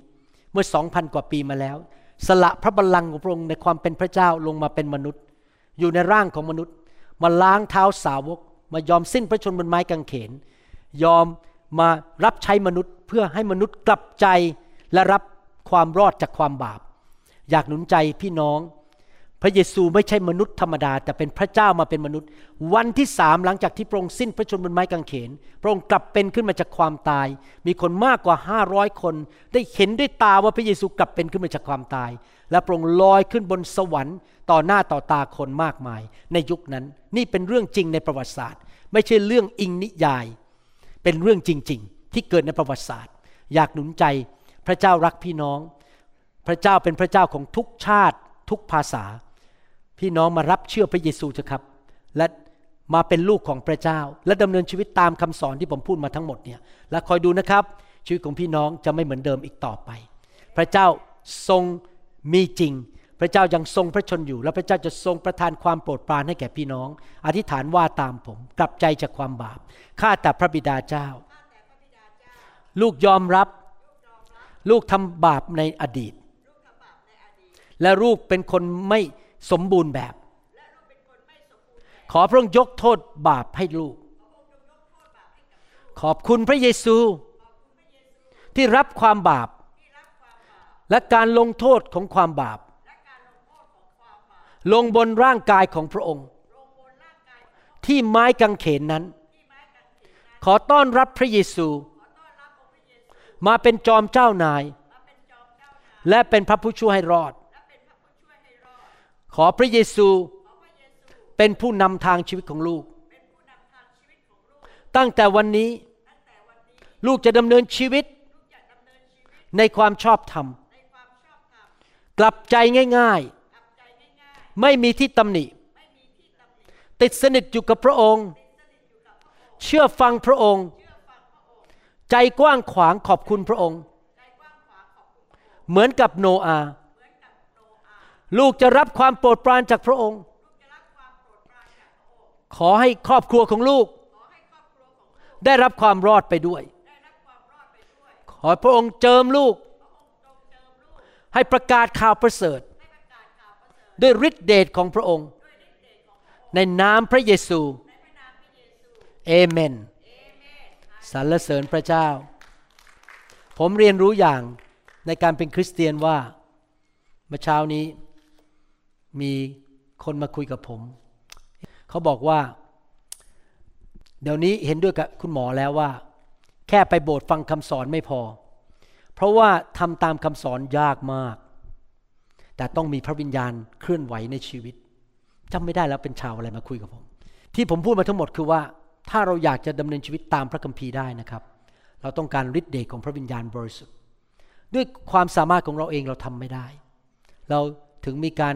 Speaker 3: เมื่อสองพันกว่าปีมาแล้ว สละพระบัลลังก์ของพระองค์ในความเป็นพระเจ้าลงมาเป็นมนุษย์ อยู่ในร่างของมนุษย์ มาล้างเท้าสาวก มายอมสิ้นพระชนม์บนไม้กางเขน ยอมมารับใช้มนุษย์เพื่อให้มนุษย์กลับใจและรับความรอดจากความบาป อยากหนุนใจพี่น้อง พระเยซูไม่ใช่มนุษย์ธรรมดา แต่เป็นพระเจ้ามาเป็นมนุษย์ วันที่สามหลังจากที่พระองค์สิ้นพระชนม์บนไม้กางเขน พระองค์กลับเป็นขึ้นมาจากความตาย มีคนมากกว่า500คน ได้เห็นด้วยตาว่าพระเยซูกลับเป็นขึ้นมาจากความตาย และพระองค์ลอยขึ้นบนสวรรค์ ต่อหน้าต่อตาคนมากมาย ในยุคนั้นนี่เป็นเรื่องจริงในประวัติศาสตร์ ไม่ใช่เรื่องอิงนิยาย เป็นเรื่องจริง ๆ ที่เกิดในประวัติศาสตร์ อยากหนุนใจพระเจ้ารักพี่น้อง พระเจ้าเป็นพระเจ้าของทุกชาติทุกภาษา พี่น้องมารับเชื่อพระเยซูเถอะครับ และมาเป็นลูกของพระเจ้า และดำเนินชีวิตตามคำสอนที่ผมพูดมาทั้งหมดเนี่ยและคอยดูนะครับ ชีวิตของพี่น้องจะไม่เหมือนเดิมอีกต่อไป พระเจ้าทรงมีจริง พระเจ้ายังทรงพระชนอยู่ และพระเจ้าจะทรงประทานความโปรดปรานให้แก่พี่น้อง อธิษฐานว่าตามผมกลับใจจากความบาปข้าแต่พระบิดาเจ้า ลูกยอมรับ ลูกทำบาปในอดีต และลูกเป็นคนไม่ สมบูรณ์แบบ ขอพระองค์ยกโทษบาปให้ลูก ขอบคุณพระเยซู ที่รับความบาป และการลงโทษของความบาป ลงบนร่างกายของพระองค์ ที่ไม้กางเขนนั้น ขอต้อนรับพระเยซู มาเป็นจอมเจ้านาย และเป็นพระผู้ช่วยให้รอด ขอพระเยซูเป็นผู้นำทางชีวิตของลูก ตั้งแต่วันนี้ ลูกจะดำเนินชีวิต ในความชอบธรรม กลับใจง่ายๆ ไม่มีที่ตำหนิ ติดสนิทอยู่กับพระองค์ เชื่อฟังพระองค์ ใจกว้างขวางขอบคุณพระองค์ เหมือนกับโนอาห์ ลูกจะรับความโปรดปรานจากพระองค์ ขอให้ครอบครัวของลูก ได้รับความรอดไปด้วย ขอพระองค์เจิมลูก ให้ประกาศข่าวประเสริฐ ด้วยฤทธิเดชของพระองค์ ในนามพระเยซู เอเมนสรรเสริญพระเจ้า ผมเรียนรู้อย่างในการเป็นคริสเตียนว่าเมื่อเช้านี้ มีคนมาคุยกับผม เขาบอกว่า เดี๋ยวนี้เห็นด้วยกับคุณหมอแล้วว่า แค่ไปโบสถ์ฟังคำสอนไม่พอ เพราะว่าทำตามคำสอนยากมาก แต่ต้องมีพระวิญญาณเคลื่อนไหวในชีวิตจำไม่ได้แล้วเป็นชาวอะไรมาคุยกับผม ที่ผมพูดมาทั้งหมดคือว่า ถ้าเราอยากจะดำเนินชีวิตตามพระคัมภีร์ได้นะครับ เราต้องการฤทธิ์เดชของพระวิญญาณบริสุทธิ์ด้วยความสามารถของเราเองเราทำไม่ได้ เราถึงมีการ